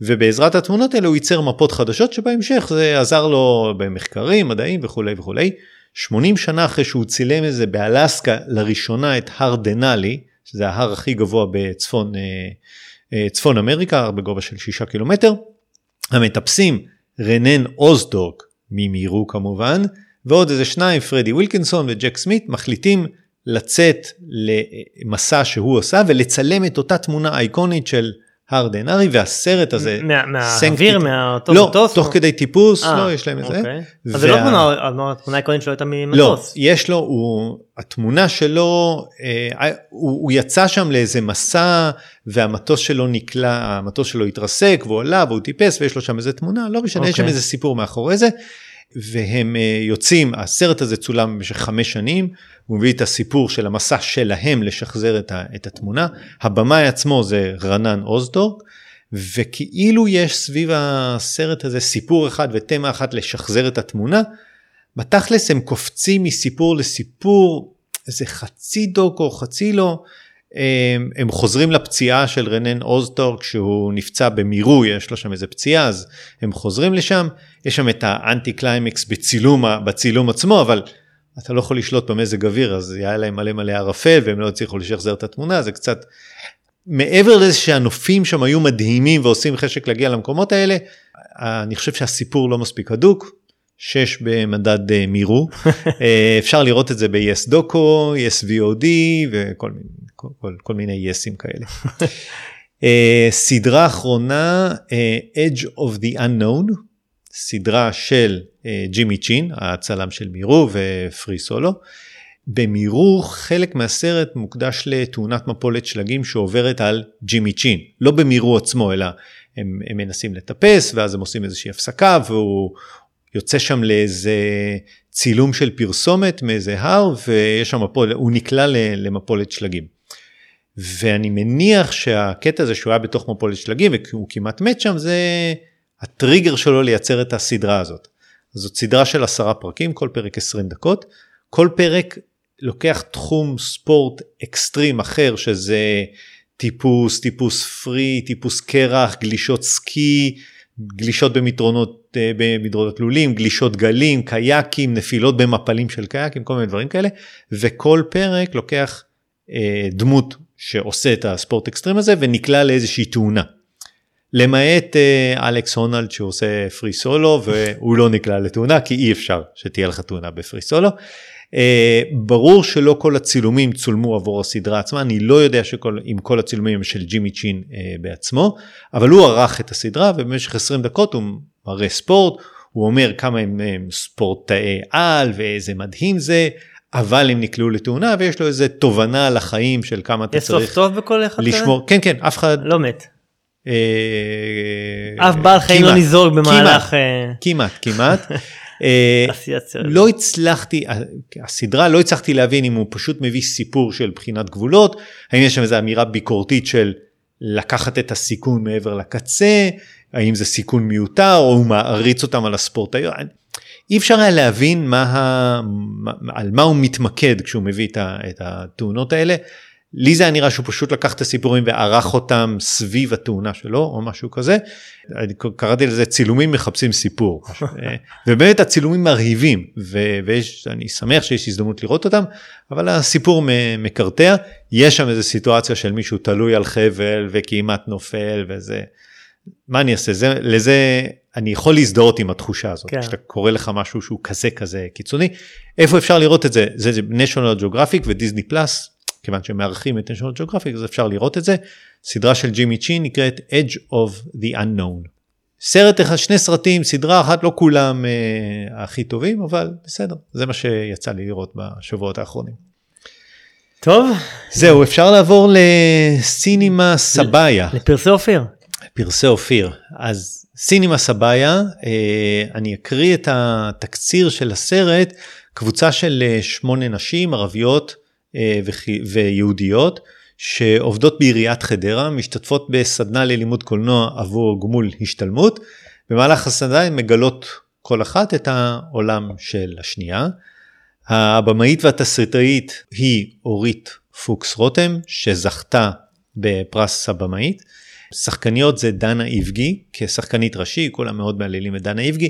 ובעזרת התמונות האלה הוא ייצר מפות חדשות שבהמשך זה עזר לו במחקרים, מדעים וכולי וכולי. 80 שנה אחרי שהוא צילם את זה באלסקה לראשונה את הר דנאלי, שזה ההר הכי גבוה בצפון אה, אה, צפון אמריקה, בגובה של 6 קילומטר, המטפסים רנן אוזדורג, ממירו כמובן, ועוד איזה שניים, פרדי ווילקינסון וג'ק סמית, מחליטים לצאת למסע שהוא עשה ולצלם את אותה תמונה אייקונית של הר דנארי והסרט הזה.
מהאוויר, מאותו
לא, מטוס? לא, תוך כדי טיפוס, אה, לא, יש להם את זה.
אוקיי. אז זה לא תמונה, התמונה האייקונית שלו הייתה ממטוס.
לא, יש לו, התמונה שלו, אה, הוא יצא שם לאיזה מסע והמטוס שלו נקלע, המטוס שלו התרסק והוא עלה והוא טיפס ויש לו שם איזה תמונה, לא משנה, יש שם אוקיי. איזה סיפור מאחורי זה. והם אה, יוצאים, הסרט הזה צולם במשך חמש שנים, הוא מביא את הסיפור של המסע שלהם לשחזר את, ה, את התמונה. הבמאי עצמו זה רנן אוזדורג, וכאילו יש סביב הסרט הזה סיפור אחד ותמה אחת לשחזר את התמונה. בתכלס הם קופצים מסיפור לסיפור, איזה חצי דוקו, חצי לא. הם, הם חוזרים לפציעה של רנן אוזטור כשהוא נפצע במירוי, יש לו שם איזה פציעה, אז הם חוזרים לשם, יש שם את האנטי קליימקס בצילום, בצילום עצמו, אבל אתה לא יכול לשלוט במזג אוויר, אז היה להם מלא מלא ערפל והם לא הצליחו לשחזר את התמונה, זה קצת... מעבר לזה שהנופים שם היו מדהימים ועושים חשק להגיע למקומות האלה, אני חושב שהסיפור לא מספיק הדוק, 6 במדד אה, מירו, אה, אפשר לראות את זה ב-yes דוקו, yes VOD וכל מיני כל, כל, מיני יסים כאלה. uh, סדרה אחרונה, uh, Edge of the Unknown, סדרה של uh, ג'ימי צ'ין, הצלם של מירו ופרי סולו. במירו חלק מהסרט מוקדש לתאונת מפולת שלגים שעוברת על ג'ימי צ'ין, לא במירו עצמו אלא הם, הם מנסים לטפס ואז הם עושים איזושהי הפסקה והוא יוצא שם לאיזה צילום של פרסומת מאיזה הר ויש שם מפולת, הוא נקלע למפולת שלגים. ואני מניח שהקטע הזה שהוא היה בתוך מפולת שלגים והוא כמעט מת שם זה הטריגר שלו לייצר את הסדרה הזאת. זאת סדרה של עשרה פרקים כל פרק 20 דקות כל פרק לוקח תחום ספורט אקסטרים אחר שזה טיפוס טיפוס פרי טיפוס קרח גלישות סקי גלישות במדרונות אה, במדרונות לולים גלישות גלים קייקים נפילות במפלים של קייקים כל מיני דברים כאלה וכל פרק לוקח אה, דמות שעושה את הספורט אקסטרים הזה ונקלע לאיזושהי תאונה. למעט אה, אלכס הונלד שעושה פרי סולו והוא לא נקלע לתאונה כי אי אפשר שתהיה לך תאונה בפרי סולו. אה, ברור שלא כל הצילומים צולמו עבור הסדרה עצמה, אני לא יודע שכל, אם כל הצילומים הם של ג'ימי צ'ין אה, בעצמו, אבל הוא ערך את הסדרה ובמשך 20 דקות הוא מראה ספורט, הוא אומר כמה הם, הם ספורטאי על ואיזה מדהים זה, אבל הם נקלעו לתאונה ויש לו איזה תובנה על החיים של כמה אתה
יש
צריך
סוף טוב בכל אחד כזה?
לשמור, כן כן, אף אחד,
לא מת.
אה,
אף בעל חיים לא
כמעט,
ניזוק במהלך אה,
כמעט, כמעט. אה,
עשיית סרט.
לא הצלחתי, הסדרה לא הצלחתי להבין אם הוא פשוט מביא סיפור של בחינת גבולות, האם יש שם איזו אמירה ביקורתית של לקחת את הסיכון מעבר לקצה, האם זה סיכון מיותר או הוא מעריץ אותם על הספורטאיות. אי אפשר היה להבין מה ה... על מה הוא מתמקד כשהוא מביא את התאונות האלה. לי זה היה נראה שהוא פשוט לקח את הסיפורים וערך אותם סביב התאונה שלו או משהו כזה. אני קראתי לזה צילומים מחפשים סיפור. ובאמת הצילומים מרהיבים ו- ויש, אני שמח שיש הזדמנות לראות אותם, אבל הסיפור מקרטע. יש שם איזו סיטואציה של מישהו תלוי על חבל וכמעט נופל וזה. מה אני אעשה? זה, לזה אני יכול להזדהות עם התחושה הזאת,
כן.
כשאתה קורא לך משהו שהוא כזה כזה קיצוני. איפה אפשר לראות את זה? זה, national geographic ודיסני פלאס, כיוון שהם מארחים את national geographic אז אפשר לראות את זה. סדרה של ג'ימי צ'ין נקראת Edge of the Unknown. סרט אחד, שני סרטים, סדרה אחת, לא כולם אה, הכי טובים, אבל בסדר, זה מה שיצא לי לראות בשבועות האחרונים.
טוב,
זהו, אפשר לעבור לסינימה סבאיה.
לפרסי אופיר.
פרסי אופיר. אז סינימה סבאיה, אה, אני אקריא את התקציר של הסרט, קבוצה של אה, שמונה נשים ערביות אה, ויהודיות שעובדות בעיריית חדרה, משתתפות בסדנה ללימוד קולנוע עבור גמול השתלמות. במהלך הסדנה הן מגלות כל אחת את העולם של השנייה. הבמאית והתסריטאית היא אורית פוקס רותם שזכתה בפרס הבמאית. שחקניות זה דנה איבגי כשחקנית ראשי, כולם מאוד מהללים את דנה איבגי,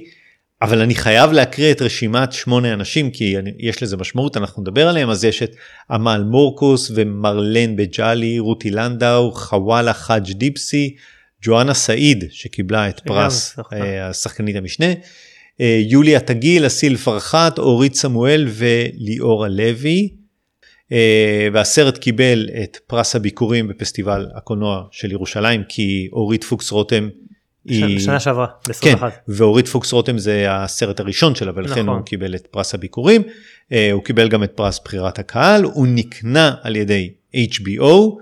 אבל אני חייב להקריא את רשימת שמונה אנשים כי אני, יש לזה משמעות, אנחנו נדבר עליהם, אז יש את עמל מורקוס ומרלן בג'אלי, רותי לנדאו, חוואלה חאג' דיפסי, ג'ואנה סעיד שקיבלה את פרס. אה, השחקנית המשנה, אה, יוליה תגיל, אסיל פרחת, אורית סמואל וליאורה לוי. אה, והסרט קיבל את פרס הביכורים בפסטיבל הקולנוע של ירושלים כי אורית פוקס רותם היא...
שנה שעברה,
כן,
ב-21.
ואורית פוקס רותם זה הסרט הראשון שלה ולכן
נכון.
הוא קיבל את פרס הביכורים. אה, הוא קיבל גם את פרס בחירת הקהל, הוא נקנה על ידי HBO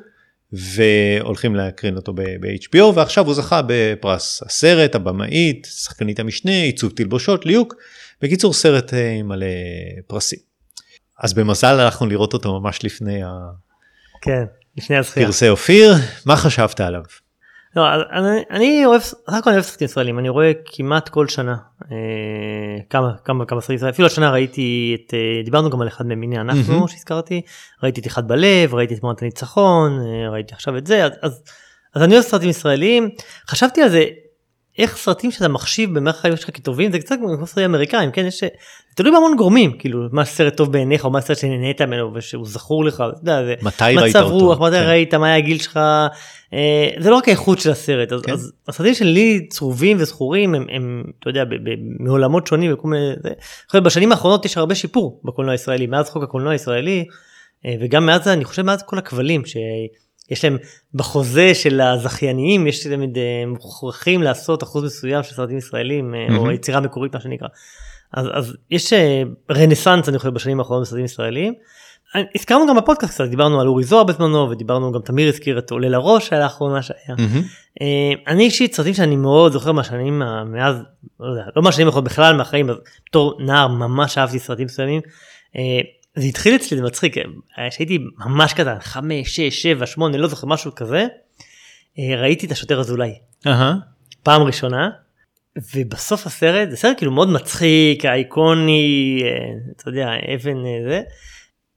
והולכים להקרין אותו ב-HBO ועכשיו הוא זכה בפרס הסרט, הבמאית, שחקנית המשנה, עיצוב תלבושות, ליהוק. בקיצור סרט אה, מלא פרסים. אז במזל הלכנו לראות אותו ממש לפני
כן, לפני הזכייה.
הפרסי אופיר, מה חשבת עליו?
לא, אני, אני אוהב, סך הכל אני אוהב סרטים ישראלים, אני רואה כמעט כל שנה אה, כמה כמה כמה סרטים ישראלים, אפילו השנה ראיתי את, אה, דיברנו גם על אחד ממיני אנחנו
מהמם.
שהזכרתי, ראיתי את אחד בלב, ראיתי את תמונת הניצחון, אה, ראיתי עכשיו את זה, אז, אז, אז אני אוהב סרטים ישראלים, חשבתי על זה, איך סרטים שאתה מחשיב במערכת החיים שלך כטובים זה קצת כמו סרטים אמריקאים, כן, יש, תלוי בהמון גורמים, כאילו מה סרט טוב בעיניך או מה סרט שנהנית ממנו ושהוא זכור לך, אתה יודע, זה
מתי ראית אותו?
רוח, מתי
כן.
ראית, מה היה הגיל שלך, אה, זה לא רק האיכות של הסרט, אז,
כן.
אז הסרטים שלי צרובים וזכורים הם, הם אתה יודע, ב, ב, מעולמות שונים וכל מיני, זה, בשנים האחרונות יש הרבה שיפור בקולנוע הישראלי, מאז חוק הקולנוע הישראלי, אה, וגם מאז, אני חושב מאז כל הכבלים, שיש להם בחוזה של הזכייניים, יש להם אה, מוכרחים לעשות אחוז מסוים של סרטים ישראלים, אה, או. יצירה מקורית מה שנקרא. אז, אז יש אה, רנסאנס אני חושב בשנים האחרונות בסרטים ישראלים. הזכרנו גם בפודקאסט קצת, דיברנו על אורי זוהר בזמנו ודיברנו גם תמיר הזכיר את עולה לראש שהיה לאחרונה שהיה. אה, אני אישית סרטים שאני מאוד זוכר מהשנים מאז, לא יודע, לא מהשנים האחרונות בכלל מהחיים, בתור נער ממש אהבתי סרטים מסוימים. זה התחיל אצלי, זה מצחיק, אה, כשהייתי ממש קטן, 5, 6, 7, 8, לא זוכר, משהו כזה, אה, ראיתי את השוטר אזולאי.
אהה.
פעם ראשונה ובסוף הסרט זה סרט כאילו מאוד מצחיק אייקוני אה, אתה יודע אבן זה.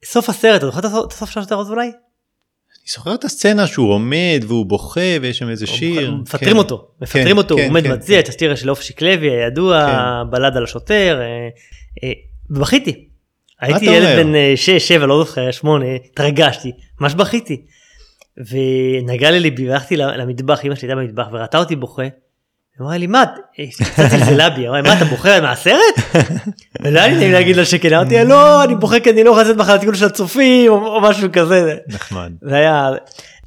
סוף הסרט אתה זוכר את הסוף- של השוטר אזולאי?
אני זוכר את הסצנה שהוא עומד והוא בוכה ויש שם איזה שיר.
מפטרים
כן.
אותו מפטרים
כן,
אותו הוא
כן,
עומד
כן.
מצדיע את השיר של אופי שקלבי הידוע
כן.
בלד על השוטר אה, אה, ובכיתי. הייתי ילד? בן 6 7 לא זוכר 8 התרגשתי ממש בכיתי. ונגע לליבי והלכתי למטבח אמא שלי הייתה במטבח וראתה אותי בוכה. אמרה לי מה, קצת זלזלה בי, אמרה לי מה אתה בוחר מהסרט? ולא היה לי נעים להגיד לה שכן, אמרתי לא אני בוחר כי אני לא יכול לצאת מחר לטיול של הצופים או משהו כזה.
נחמד.
זה היה,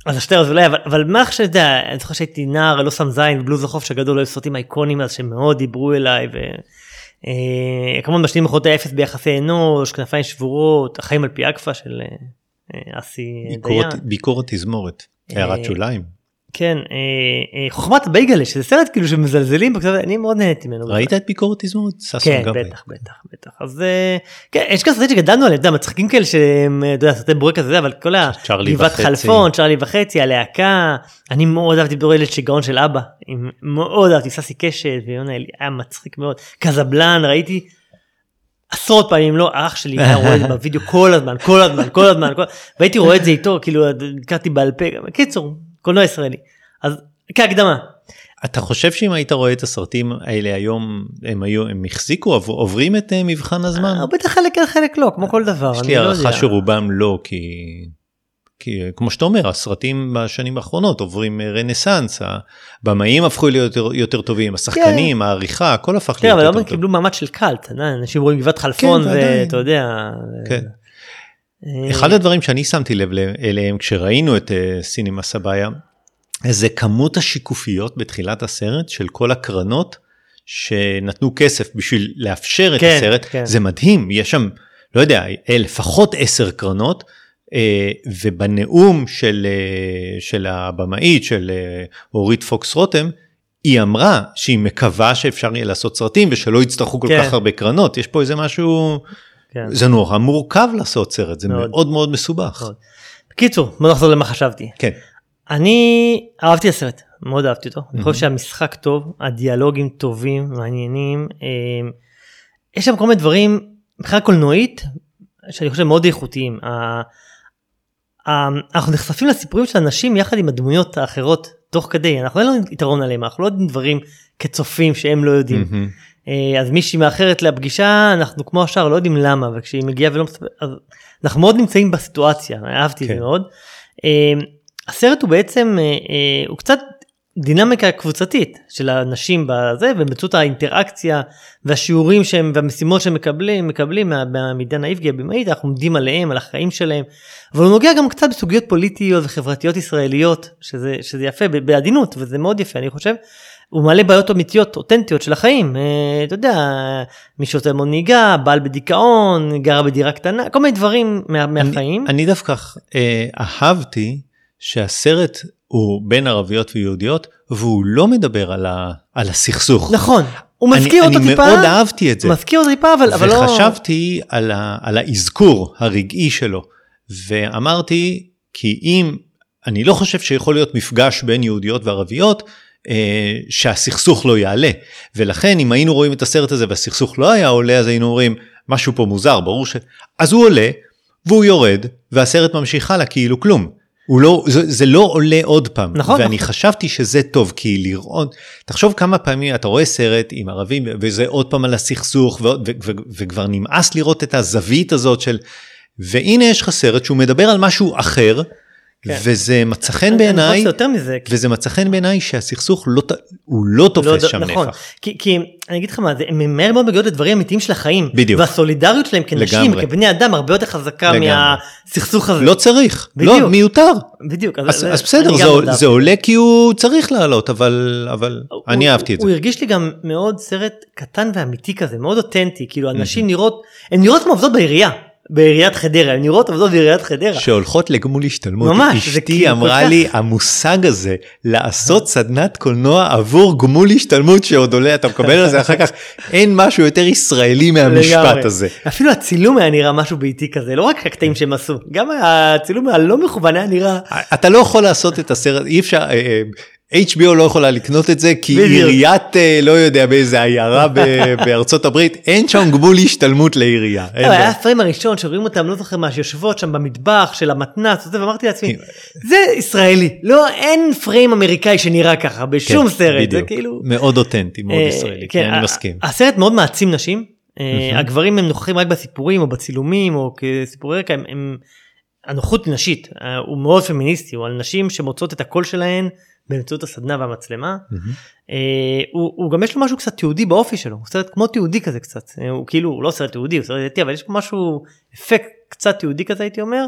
אז השטר זה אולי, אבל, אבל מה עכשיו, אתה יודע, אני זוכר שהייתי נער, לא שם זין, בלוז החופש הגדול, היו סרטים אייקונים אז שמאוד דיברו אליי. אה, כמובן בשנים האחרונות היה אפס ביחסי אנוש, כנפיים שבורות, החיים על פי אגפה של אה, אה, אסי דיין.
ביקורת- ביקורת תזמורת. הערת
אה,
שוליים.
כן, אה, אה, חוכמת בייגלה, שזה סרט כאילו שמזלזלים, בקצת, אני מאוד נהניתי ממנו.
ראית את ביקורת תזמורת?
כן. בטח, בטח, בטח. אז אה, כן, יש כאלה סרטים שגדלנו עליהם, אתה יודע, מצחיקים כאלה שהם, אה, אתה יודע, סרטי בורקס וזה, אבל כל
צ'רלי
הגבעת
וחצי.
חלפון, צ'רלי וחצי, הלהקה, אני מאוד אהבתי בתור ילד שיגעון של אבא, עם- מאוד אהבתי, ססי קשת ויונה אלי, היה מצחיק מאוד. קזבלן, ראיתי עשרות פעמים, לא, אח שלי היה רואה את זה בווידאו כל הזמן, כל הזמן, כל הזמן, כל- והייתי רואה את זה איתו, כאילו, הכרתי בעל פה, קיצור, קולנוע ישראלי. אז כהקדמה,
אתה חושב שאם היית רואה את הסרטים האלה היום הם היו הם החזיקו עוברים את אה, מבחן הזמן?
אה, בטח חלק כן חלק לא כמו כל דבר.
יש לי
לא
הערכה. שרובם לא כי כי כמו שאתה אומר הסרטים בשנים האחרונות עוברים אה, רנסאנס הבמאים הפכו להיות יותר, יותר טובים השחקנים העריכה הכל הפך
כן
להיות
אבל
יותר
לא
טוב.
קיבלו מעמד של קאלט, אנשים רואים גבעת חלפון
כן.
ואתה יודע.
כן.
אה,
אחד הדברים שאני שמתי לב אליהם כשראינו את אה, סינימה סבאיה זה כמות השיקופיות בתחילת הסרט של כל הקרנות שנתנו כסף בשביל לאפשר את
כן,
הסרט
כן.
זה מדהים יש שם לא יודע אה, לפחות עשר קרנות ובנאום של של הבמאית של אורית פוקס רותם. היא אמרה שהיא מקווה שאפשר יהיה לעשות סרטים ושלא יצטרכו כל
כן.
כך הרבה קרנות יש פה איזה משהו
כן.
זה נורא מורכב לעשות סרט זה
מאוד.
מאוד מאוד מסובך.
מאוד. בקיצור בוא נחזור למה חשבתי.
כן.
אני אהבתי את הסרט, מאוד אהבתי אותו. אני
Mhm.
חושב שהמשחק טוב, הדיאלוגים טובים, מעניינים. אה, יש שם כל מיני דברים, מבחינה קולנועית, שאני חושב מאוד איכותיים. ה- ה- אנחנו נחשפים לסיפורים של אנשים יחד עם הדמויות האחרות תוך כדי, אנחנו אין לנו יתרון עליהם, אנחנו לא יודעים דברים כצופים שהם לא יודעים.
מהמם.
אה, אז מישהי מאחרת לפגישה אנחנו כמו השאר לא יודעים למה וכשהיא מגיעה ולא מספרת אז אנחנו מאוד נמצאים בסיטואציה אהבתי את
כן.
זה מאוד. אה, הסרט הוא בעצם אה, הוא קצת דינמיקה קבוצתית של האנשים בזה ובאמצעות האינטראקציה והשיעורים שהם והמשימות שהם מקבלים מקבלים מעידן האיבגי הבמאית אנחנו עומדים עליהם על החיים שלהם אבל הוא נוגע גם קצת בסוגיות פוליטיות וחברתיות ישראליות שזה שזה יפה בעדינות וזה מאוד יפה אני חושב. הוא מעלה בעיות אמיתיות אותנטיות של החיים אה, אתה יודע מי שעושה המון נהיגה בעל בדיכאון גרה בדירה קטנה כל מיני דברים מה, מהחיים.
אני דווקא אה, אהבתי שהסרט הוא בין ערביות ויהודיות והוא לא מדבר על, ה, על הסכסוך.
נכון הוא
אני-
מזכיר אותו
אני
טיפה
מאוד אהבתי את זה.
מזכיר אותו טיפה אבל, אבל לא
וחשבתי על, ה, על האזכור הרגעי שלו ואמרתי כי אם אני לא חושב שיכול להיות מפגש בין יהודיות וערביות שהסכסוך לא יעלה ולכן אם היינו רואים את הסרט הזה והסכסוך לא היה עולה אז היינו אומרים משהו פה מוזר ברור ש... אז הוא עולה והוא יורד והסרט ממשיך הלאה כאילו כלום. הוא לא, זה, זה לא עולה עוד פעם,
נכון,
ואני
נכון.
חשבתי שזה טוב כי לראות, תחשוב כמה פעמים אתה רואה סרט עם ערבים וזה עוד פעם על הסכסוך ועוד, ו, ו, וכבר נמאס לראות את הזווית הזאת של, והנה יש לך סרט שהוא מדבר על משהו אחר,
כן.
וזה מצא חן בעיניי, וזה מצא חן בעיניי שהסכסוך לא, הוא לא תופס
לא,
שם
נכון,
נפח.
כי, כי אני אגיד לך מה, זה- הם מהר מאוד מגיעות לדברים אמיתיים של החיים.
בדיוק.
והסולידריות שלהם כנשים,
לגמרי.
כבני אדם, הרבה יותר חזקה
לגמרי.
מהסכסוך הזה.
לא צריך,
בדיוק.
לא, מיותר.
בדיוק.
אז,
זה-
אז בסדר, זה,
מאוד
זה. עולה כי הוא צריך לעלות, אבל, אבל
הוא-
אני אהבתי את זה.
הוא הרגיש לי גם מאוד סרט קטן ואמיתי כזה, מאוד אותנטי, כאילו אנשים נראות, הן נראות כמו עובדות בעירייה, בעיריית חדרה, הן נראות עובדות בעיריית חדרה.
שהולכות לגמול השתלמות.
ממש,
אשתי
כאילו
אמרה
כך-
לי, המושג הזה, לעשות סדנת קולנוע עבור גמול השתלמות שעוד עולה, אתה מקבל על זה אחר כך, אין משהו יותר ישראלי מהמשפט. הזה.
אפילו הצילום היה נראה משהו ביתי כזה, לא רק הקטעים שהם עשו, גם הצילום הלא מכוון היה נראה,
אתה לא יכול לעשות את הסרט, אי אפשר, אה, אה, HBO לא יכולה לקנות את זה כי
בדיוק.
עיריית אה, לא יודע באיזה עיירה בארצות הברית אין שם גמול השתלמות לעירייה. אין
לא. היה הפריים הראשון שרואים אותם לא זוכר מה שיושבות שם במטבח של המתנ"ס וזה, ואמרתי לעצמי. זה ישראלי לא אין פריים אמריקאי שנראה ככה בשום
כן,
סרט זה
בדיוק.
כאילו
מאוד אותנטי, מאוד
אה,
ישראלי,
כן,
כן, אני מסכים.
הסרט מאוד מעצים נשים אה, הגברים הם נוכחים רק בסיפורים או בצילומים או כסיפורי רקע הם- הם הנוחות נשית הוא מאוד פמיניסטי הוא על נשים שמוצאות את הקול שלהן באמצעות הסדנה והמצלמה. אה, הוא, הוא גם יש לו משהו קצת תיעודי באופי שלו, הוא סרט כמו תיעודי כזה קצת, אה, הוא כאילו הוא לא סרט תיעודי, הוא סרט דתי, אבל יש פה משהו, אפקט קצת תיעודי כזה הייתי אומר.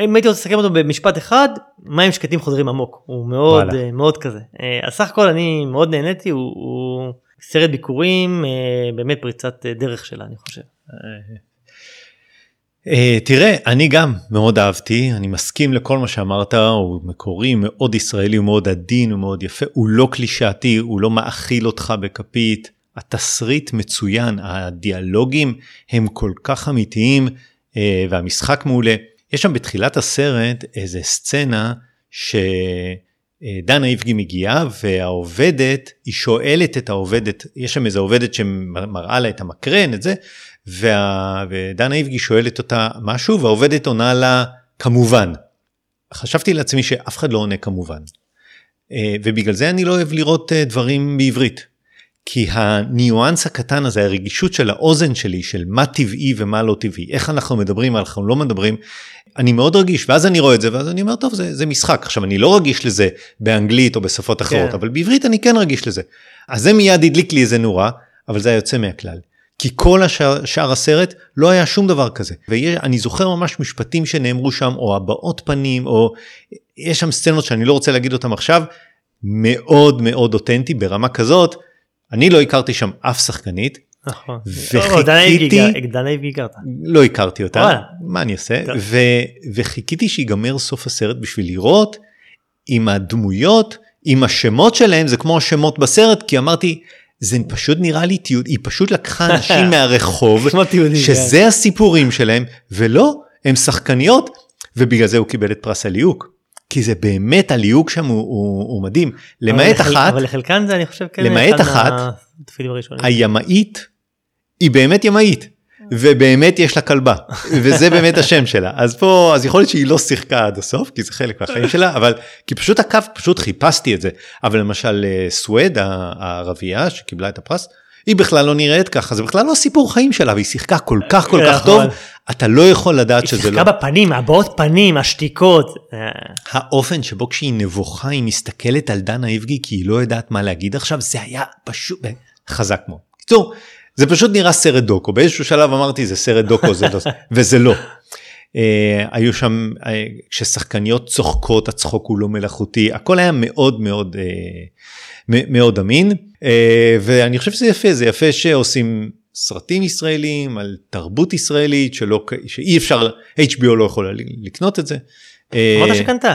אם הייתי רוצה לסכם אותו במשפט אחד, מים שקטים חוזרים עמוק, הוא מאוד. אה, מאוד כזה. אז סך הכל אני מאוד נהניתי, הוא, הוא סרט ביקורים, באמת פריצת דרך שלה אני חושב.
אה, תראה, אני גם מאוד אהבתי, אני מסכים לכל מה שאמרת, הוא מקורי, מאוד ישראלי, הוא מאוד עדין, הוא מאוד יפה, הוא לא קלישאתי, הוא לא מאכיל אותך בכפית, התסריט מצוין, הדיאלוגים הם כל כך אמיתיים, אה, והמשחק מעולה. יש שם בתחילת הסרט איזה סצנה שדנה איבגי מגיעה והעובדת, היא שואלת את העובדת, יש שם איזה עובדת שמראה לה את המקרן, את זה, וה... ודנה איבגי שואלת אותה משהו והעובדת עונה לה כמובן. חשבתי לעצמי שאף אחד לא עונה כמובן. אה, ובגלל זה אני לא אוהב לראות אה, דברים בעברית. כי הניואנס הקטן הזה, הרגישות של האוזן שלי, של מה טבעי ומה לא טבעי, איך אנחנו מדברים, אנחנו לא מדברים, אני מאוד רגיש, ואז אני רואה את זה, ואז אני אומר, טוב, זה, זה משחק. עכשיו, אני לא רגיש לזה באנגלית או בשפות אחרות,
כן.
אבל בעברית אני כן רגיש לזה. אז זה מיד הדליק לי איזה נורה, אבל זה היה יוצא מהכלל. כי כל השאר, שאר הסרט לא היה שום דבר כזה. ואני זוכר ממש משפטים שנאמרו שם, או הבעות פנים, או יש שם סצנות שאני לא רוצה להגיד אותן עכשיו, מאוד מאוד אותנטי ברמה כזאת. אני לא הכרתי שם אף שחקנית,
נכון.
וחיכיתי-
דנה איבגי גר- דנה הכרת.
לא הכרתי אותה. מה אני אעשה? ו, וחיכיתי שיגמר סוף הסרט בשביל לראות אם הדמויות, אם השמות שלהם זה כמו השמות בסרט, כי אמרתי, זה פשוט נראה לי תיעוד, היא פשוט לקחה אנשים מהרחוב,
תיעודי,
שזה הסיפורים שלהם, ולא, הם שחקניות, ובגלל זה הוא קיבל את פרס הליהוק. כי זה באמת הליהוק שם הוא, הוא, הוא מדהים, למעט
לחל-
אחת,
אבל לחלקן זה אני חושב כן
למעט אחת. הימאית היא באמת ימאית ובאמת יש לה כלבה וזה באמת השם שלה אז פה אז יכול להיות שהיא לא שיחקה עד הסוף כי זה חלק מהחיים שלה אבל כי פשוט עקבת פשוט חיפשתי את זה אבל למשל אה, סווד הערבייה שקיבלה את הפרס היא בכלל לא נראית ככה זה בכלל לא סיפור חיים שלה והיא שיחקה כל כך כל כך טוב
נכון.
אתה לא יכול לדעת
היא
שזה לא
שיחקה בפנים, הבעות פנים, השתיקות. אה,
האופן שבו כשהיא נבוכה היא מסתכלת על דנה איבגי כי היא לא יודעת מה להגיד עכשיו זה היה פשוט חזק מאוד. בקיצור זה פשוט נראה סרט דוקו באיזשהו שלב אמרתי זה סרט דוקו זה לא, וזה לא. Uh, היו שם uh, כששחקניות צוחקות הצחוק הוא לא מלאכותי הכל היה מאוד מאוד uh, מאוד אמין uh, ואני חושב שזה יפה זה יפה שעושים סרטים ישראלים על תרבות ישראלית שלא שאי אפשר HBO לא יכולה לקנות את זה.
אמרת שקנתה.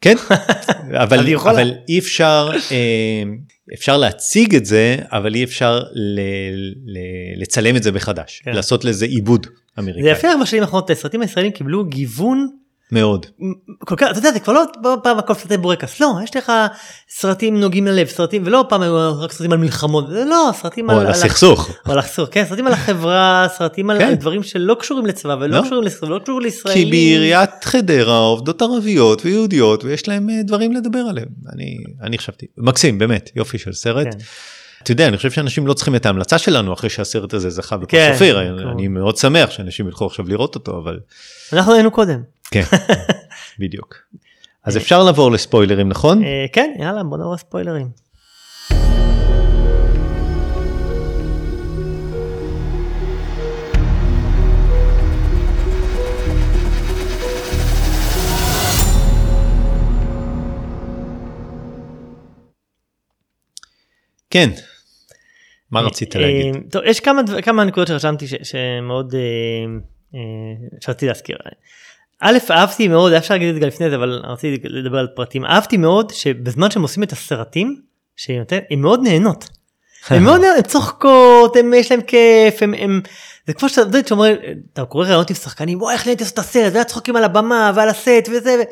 כן, אבל. אבל אי אפשר, אה, אפשר להציג את זה, אבל אי אפשר ל, ל, לצלם את זה מחדש,
כן.
לעשות לזה עיבוד אמריקאי.
זה יפה בשנים האחרונות הסרטים הישראלים קיבלו גיוון
מאוד.
כל כך, אתה יודע, זה כבר לא פעם הכל סרטי בורקס, לא, יש לך סרטים נוגעים ללב, סרטים, ולא פעם היו רק סרטים על מלחמות, זה לא, סרטים
או על הסכסוך.
או על הסכסוך, כן, סרטים על החברה, סרטים על
כן.
על דברים שלא קשורים לצבא ולא
לא.
קשורים לסרט, ולא קשורים לישראלים.
כי בעיריית חדרה עובדות ערביות ויהודיות ויש להם אה, דברים לדבר עליהם. אני, אני חשבתי, מקסים, באמת, יופי של סרט.
כן.
אתה יודע, אני חושב שאנשים לא צריכים את ההמלצה שלנו אחרי שהסרט הזה זכה בפרס
כן,
אופיר.
כן.
אני מאוד שמח שאנשים ילכו עכשיו לראות אותו, אבל
אנחנו היינו קודם.
כן, בדיוק. אז אפשר לעבור לספוילרים, נכון?
אה, כן, יאללה, בוא נעבור ספוילרים.
כן. מה רצית להגיד?
אה, טוב, יש כמה דבר- כמה נקודות שרשמתי ש- שמאוד אה, אה, שרציתי להזכיר. א', אהבתי מאוד, אפשר להגיד את זה גם לפני זה, אבל רציתי לדבר על פרטים. אהבתי מאוד שבזמן שהם עושים את הסרטים, הן מאוד נהנות. הן מאוד נהנות, הן צוחקות, הן- יש להם כיף, הן... הן- זה כמו שאתה יודע, שאומרים, אתה קורא רעיונות עם שחקנים, וואי איך נהניתי לעשות את הסרט, והיה צחוקים על הבמה ועל הסט וזה, ו...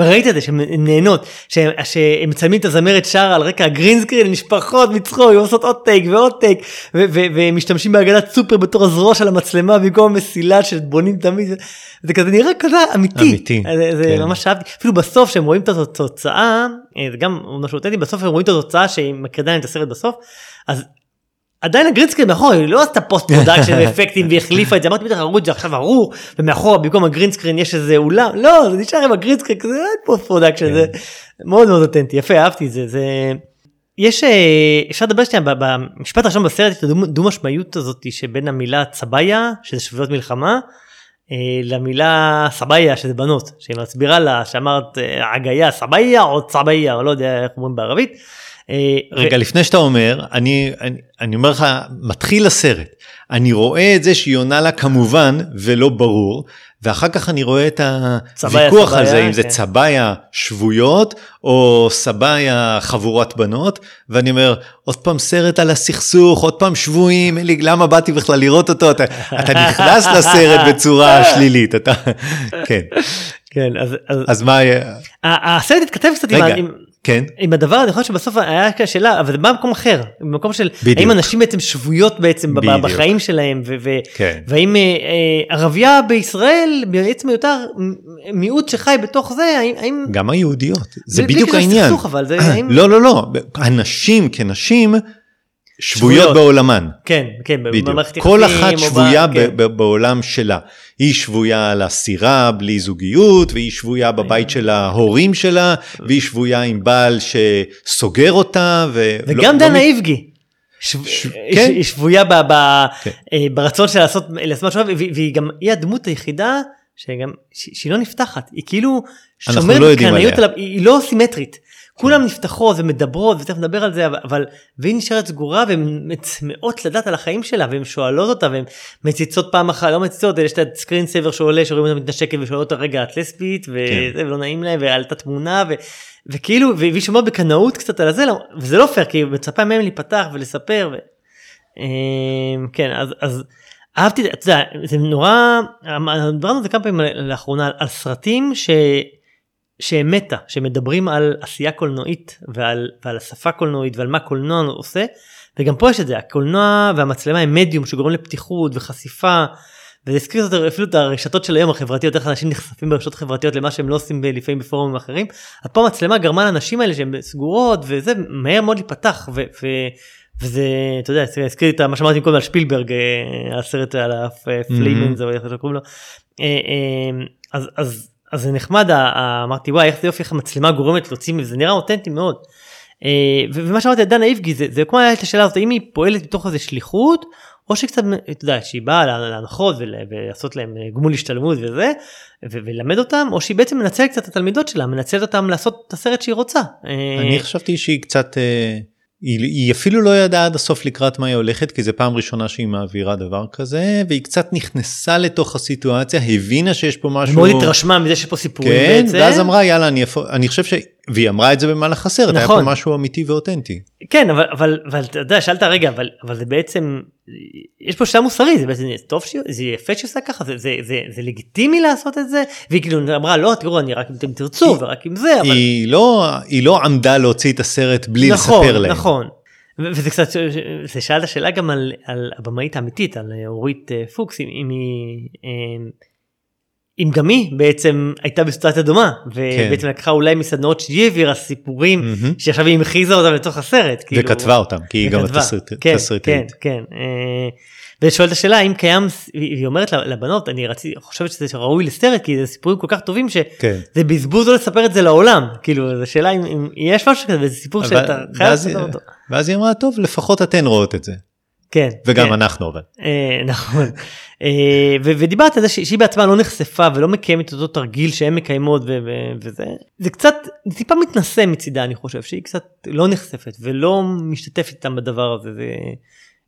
וראית את זה שהן נהנות, שהם מצלמים את הזמרת שרה על רקע הגרינסקרין, משפחות מצחוק, הן עושות עוד טייק ועוד טייק, ומשתמשים בעגלת סופר בתור הזרוע של המצלמה במקום המסילה שבונים תמיד, זה כזה נראה כזה אמיתי,
אמיתי,
זה, זה
כן.
ממש אהבתי, אפילו בסוף שהם רואים את התוצאה, אה, זה גם משהו אותנטי, בסוף הם רואים את התוצאה שהיא מקרינה להם את הסרט בסוף, אז עדיין ה green screen מאחור, היא לא עשתה post production ואפקטים והחליפה את זה, אמרתי בטח הראו את זה עכשיו ארור, ומאחורה במקום ה green screen יש איזה אולם, לא, זה נשאר עם ה green screen, כזה אין post production, זה מאוד מאוד אותנטי, יפה, אהבתי את זה, זה... יש, אה, אפשר לדבר שנייה, במשפט הראשון בסרט, את הדו משמעיות הזאת שבין המילה צביה, שזה שבויות מלחמה, אה, למילה סביה שזה בנות שהיא מסבירה לה שאמרת אה, עגיה סביה או צביה או לא יודע איך אומרים בערבית. אה,
רגע, לפני שאתה אומר, אני, אני, אני אומר לך, מתחיל הסרט, אני רואה את זה שהיא עונה לה כמובן ולא ברור, ואחר כך אני רואה את הוויכוח על זה, אם זה
כן.
צביה שבויות או סביה חבורת בנות, ואני אומר, עוד פעם סרט על הסכסוך, עוד פעם שבויים, אין לי, למה באתי בכלל לראות אותו? אתה, אתה נכנס לסרט בצורה שלילית, אתה, כן.
כן אז, אז,
אז מה
הסרט התכתב קצת
רגע,
עם,
כן.
עם הדבר אני חושב שבסוף היה כאן שאלה אבל זה בא במקום אחר במקום של
בדיוק.
האם אנשים בעצם שבויות בעצם
בדיוק.
בחיים שלהם ו- ו-
כן.
והאם אה, אה, ערבייה בישראל בעצם היותה מיעוט שחי בתוך זה האם,
גם היהודיות, זה בדיוק העניין.
לסכסוך, אבל זה- האם-
לא, לא, לא, הנשים כנשים שבויות. בעולמן.
כן כן
בדיוק.
במערכת
כל
יחסים
אחת
או ב-
שבויה ב-
כן.
בעולם שלה. היא שבויה על הסירה בלי זוגיות, והיא שבויה בבית של ההורים שלה, והיא שבויה עם בעל שסוגר אותה. ולא-
וגם
לא
דנה איבגי. שב-
ש- כן.
היא שבויה ב- ב-
כן.
אה, ברצון שלה לעשות לעצמה שונה והיא גם היא הדמות היחידה שגם שהיא לא נפתחת היא כאילו שומרת
לא עליה.
עליו היא לא סימטרית. כולם נפתחות ומדברות ותכף נדבר על זה אבל- אבל והיא נשארת סגורה והן צמאות לדעת על החיים שלה והן שואלות אותה והן מציצות פעם אחת לא מציצות יש את ה screen saver שעולה שרואים אותה מתנשקת ושואלות אותה רגע את לסבית וזה
כן.
ולא נעים להם ועלתה תמונה ו, וכאילו והיא שומרת בקנאות קצת על הזה לא- וזה לא פייר כי היא מצפה מהם להיפתח ולספר. ו... אמ, כן אז אז אהבתי את זה זה נורא דיברנו על זה כמה פעמים לאחרונה על סרטים ש... שהם מטה שמדברים על עשייה קולנועית ועל, ועל השפה קולנועית ועל מה קולנוע עושה וגם פה יש את זה הקולנוע והמצלמה הם מדיום שגורם לפתיחות וחשיפה. וזה הזכיר קצת אפילו את הרשתות של היום החברתיות איך אנשים נחשפים ברשתות חברתיות למה שהם לא עושים לפעמים בפורומים אחרים. אז פה המצלמה גרמה לאנשים האלה שהם סגורות וזה מהר מאוד להיפתח ו- ו- וזה אתה יודע זה הזכיר את מה שאמרתי קודם על שפילברג אה, הסרט על הפליימנס או איך שקוראים לו. אה, אה, אז אז אז זה נחמד ה- ה- אמרתי וואי איך זה יופי איך המצלמה גורמת להוציא וזה נראה אותנטי מאוד. אה, ומה שאמרתי על דנה איבגי זה, זה כמו היה את השאלה הזאת האם היא פועלת מתוך איזה שליחות או שקצת אתה יודע שהיא באה לה- להנחות ול- ולעשות להם אה, גמול השתלמות וזה ו- וללמד אותם או שהיא בעצם מנצלת קצת את התלמידות שלה מנצלת אותם לעשות את הסרט שהיא רוצה. אה,
אני חשבתי שהיא קצת, אה, היא, היא אפילו לא ידעה עד הסוף לקראת מה היא הולכת, כי זו פעם ראשונה שהיא מעבירה דבר כזה, והיא קצת נכנסה לתוך הסיטואציה, הבינה שיש פה משהו...
מאוד התרשמה מזה שפה סיפורים
כן,
בעצם.
ואז אמרה יאללה אני אפו... אני חושב ש... והיא אמרה את זה במהלך הסרט, היה
נכון.
פה משהו אמיתי ואותנטי.
כן אבל אבל אבל אתה יודע שאלת רגע אבל אבל זה בעצם יש פה שאלה מוסרית זה בעצם טוב שהיא- זה יפה שהיא עושה ככה זה זה זה זה לגיטימי לעשות את זה והיא כאילו אמרה לא תראו אני רק אם אתם תרצו
היא-
ורק עם זה אבל
היא לא, היא לא עמדה להוציא את הסרט בלי
נכון
לספר להם.
נכון ו- וזה קצת זה שאלת שאלה גם על, על הבמאית האמיתית על אה, אורית אה, פוקס אם, אם היא. אם גם היא בעצם הייתה בסיטואציה דומה ובעצם לקחה אולי מסדנאות שהיא העבירה סיפורים
מהמם.
שעכשיו היא המחיזה אותם לתוך הסרט. כאילו.
וכתבה אותם, כי היא גם
וכתבה.
התסריט-
כן. כן, כן. אה, ושואלת השאלה האם קיים, היא אומרת לבנות, אני רציתי, חושבת שזה ראוי לסרט כי זה סיפורים כל כך טובים
כן.
שזה בזבוז לא לספר את זה לעולם. כאילו, זו שאלה אם אם יש משהו כזה, וזה סיפור שאתה חייב לספר אותו.
ואז היא אמרה טוב לפחות אתן רואות את זה.
כן.
וגם
כן.
אנחנו אבל.
אה, נכון. אה, ו- ודיברת על זה שהיא בעצמה לא נחשפה ולא מקיימת אותו תרגיל שהן מקיימות ו- ו- וזה זה קצת זה טיפה מתנשא מצידה אני חושב שהיא קצת לא נחשפת ולא משתתפת איתם בדבר הזה. זה...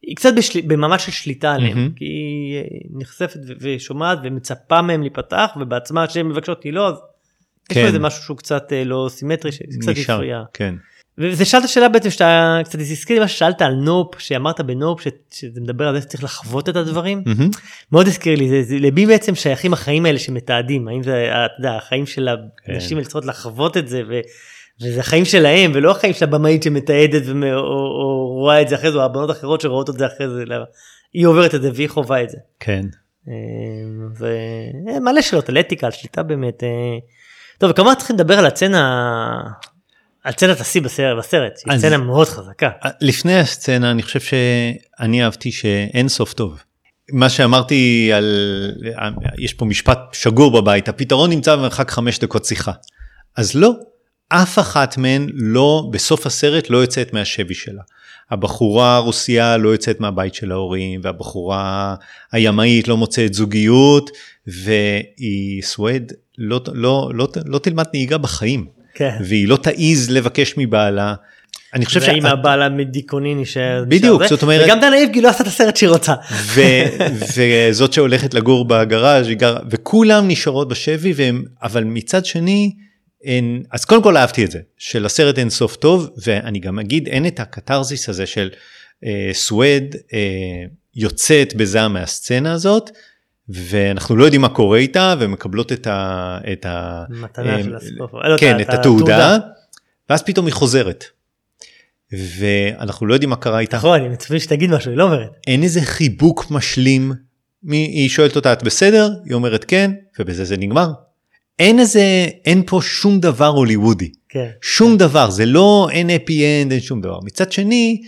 היא קצת בשל... במעמד של שליטה עליהם
מהמם.
כי היא נחשפת ו- ושומעת ומצפה מהם להיפתח ובעצמה כשהן מבקשות היא לא אז יש
כן.
פה איזה משהו שהוא קצת אה, לא סימטרי שקצת הפריע.
כן.
וזה שאלת שאלה בעצם שאתה קצת הזכיר לי מה ששאלת על נופ שאמרת בנופ ש- שזה מדבר על זה שצריך לחוות את הדברים
מהמם.
מאוד הזכיר לי זה, זה למי בעצם שייכים החיים האלה שמתעדים האם זה אתה יודע, החיים של האנשים האלה צריכות לחוות את זה ו, וזה החיים שלהם ולא החיים של הבמאית שמתעדת ומ, או, או רואה את זה אחרי זה או הבנות אחרות שרואות את זה אחרי זה. לא. היא עוברת את זה והיא חווה את זה.
כן.
ומלא שאלות על אתיקה על שליטה באמת. אה. טוב וכמובן צריכים לדבר על הצצנה על סצנת השיא בסרט, בסרט, שהיא
אז-
סצנה מאוד חזקה.
לפני הסצנה אני חושב שאני אהבתי שאין סוף טוב. מה שאמרתי על, יש פה משפט שגור בבית, הפתרון נמצא במרחק חמש דקות שיחה. אז לא, אף אחת מהן לא, בסוף הסרט לא יוצאת מהשבי שלה. הבחורה הרוסיה לא יוצאת מהבית של ההורים, והבחורה הימאית לא מוצאת זוגיות, והיא סווד לא, לא, לא, לא תלמד נהיגה בחיים,
כן.
והיא לא תעז לבקש מבעלה. אני חושב
והאם
שה-
הבעל המדיקוני נשאר...
בדיוק. זאת אומרת-
וגם דנה איבגי לא עשתה את הסרט שהיא רוצה.
ו- וזאת שהולכת לגור בגראז' היא גרה, וכולם נשארות בשבי והם, אבל מצד שני, אין, אז קודם כל אהבתי את זה, שלסרט אין סוף טוב, ואני גם אגיד, אין את הקתרזיס הזה של אה, סווד אה, יוצאת בזעם מהסצנה הזאת, ואנחנו לא יודעים מה קורה איתה, ומקבלות את ה... את ה
מתנה
אה,
של הסוף. לא,
כן, את התעודה, ואז פתאום היא חוזרת. ואנחנו לא יודעים מה קרה איתה.
נכון, אני מצפה שתגיד משהו, היא לא אומרת.
אין איזה חיבוק משלים. מי, היא שואלת אותה את בסדר? היא אומרת כן, ובזה זה נגמר. אין איזה, אין פה שום דבר הוליוודי.
כן.
שום דבר, זה לא אין אפי אנד, אין שום דבר. מצד שני,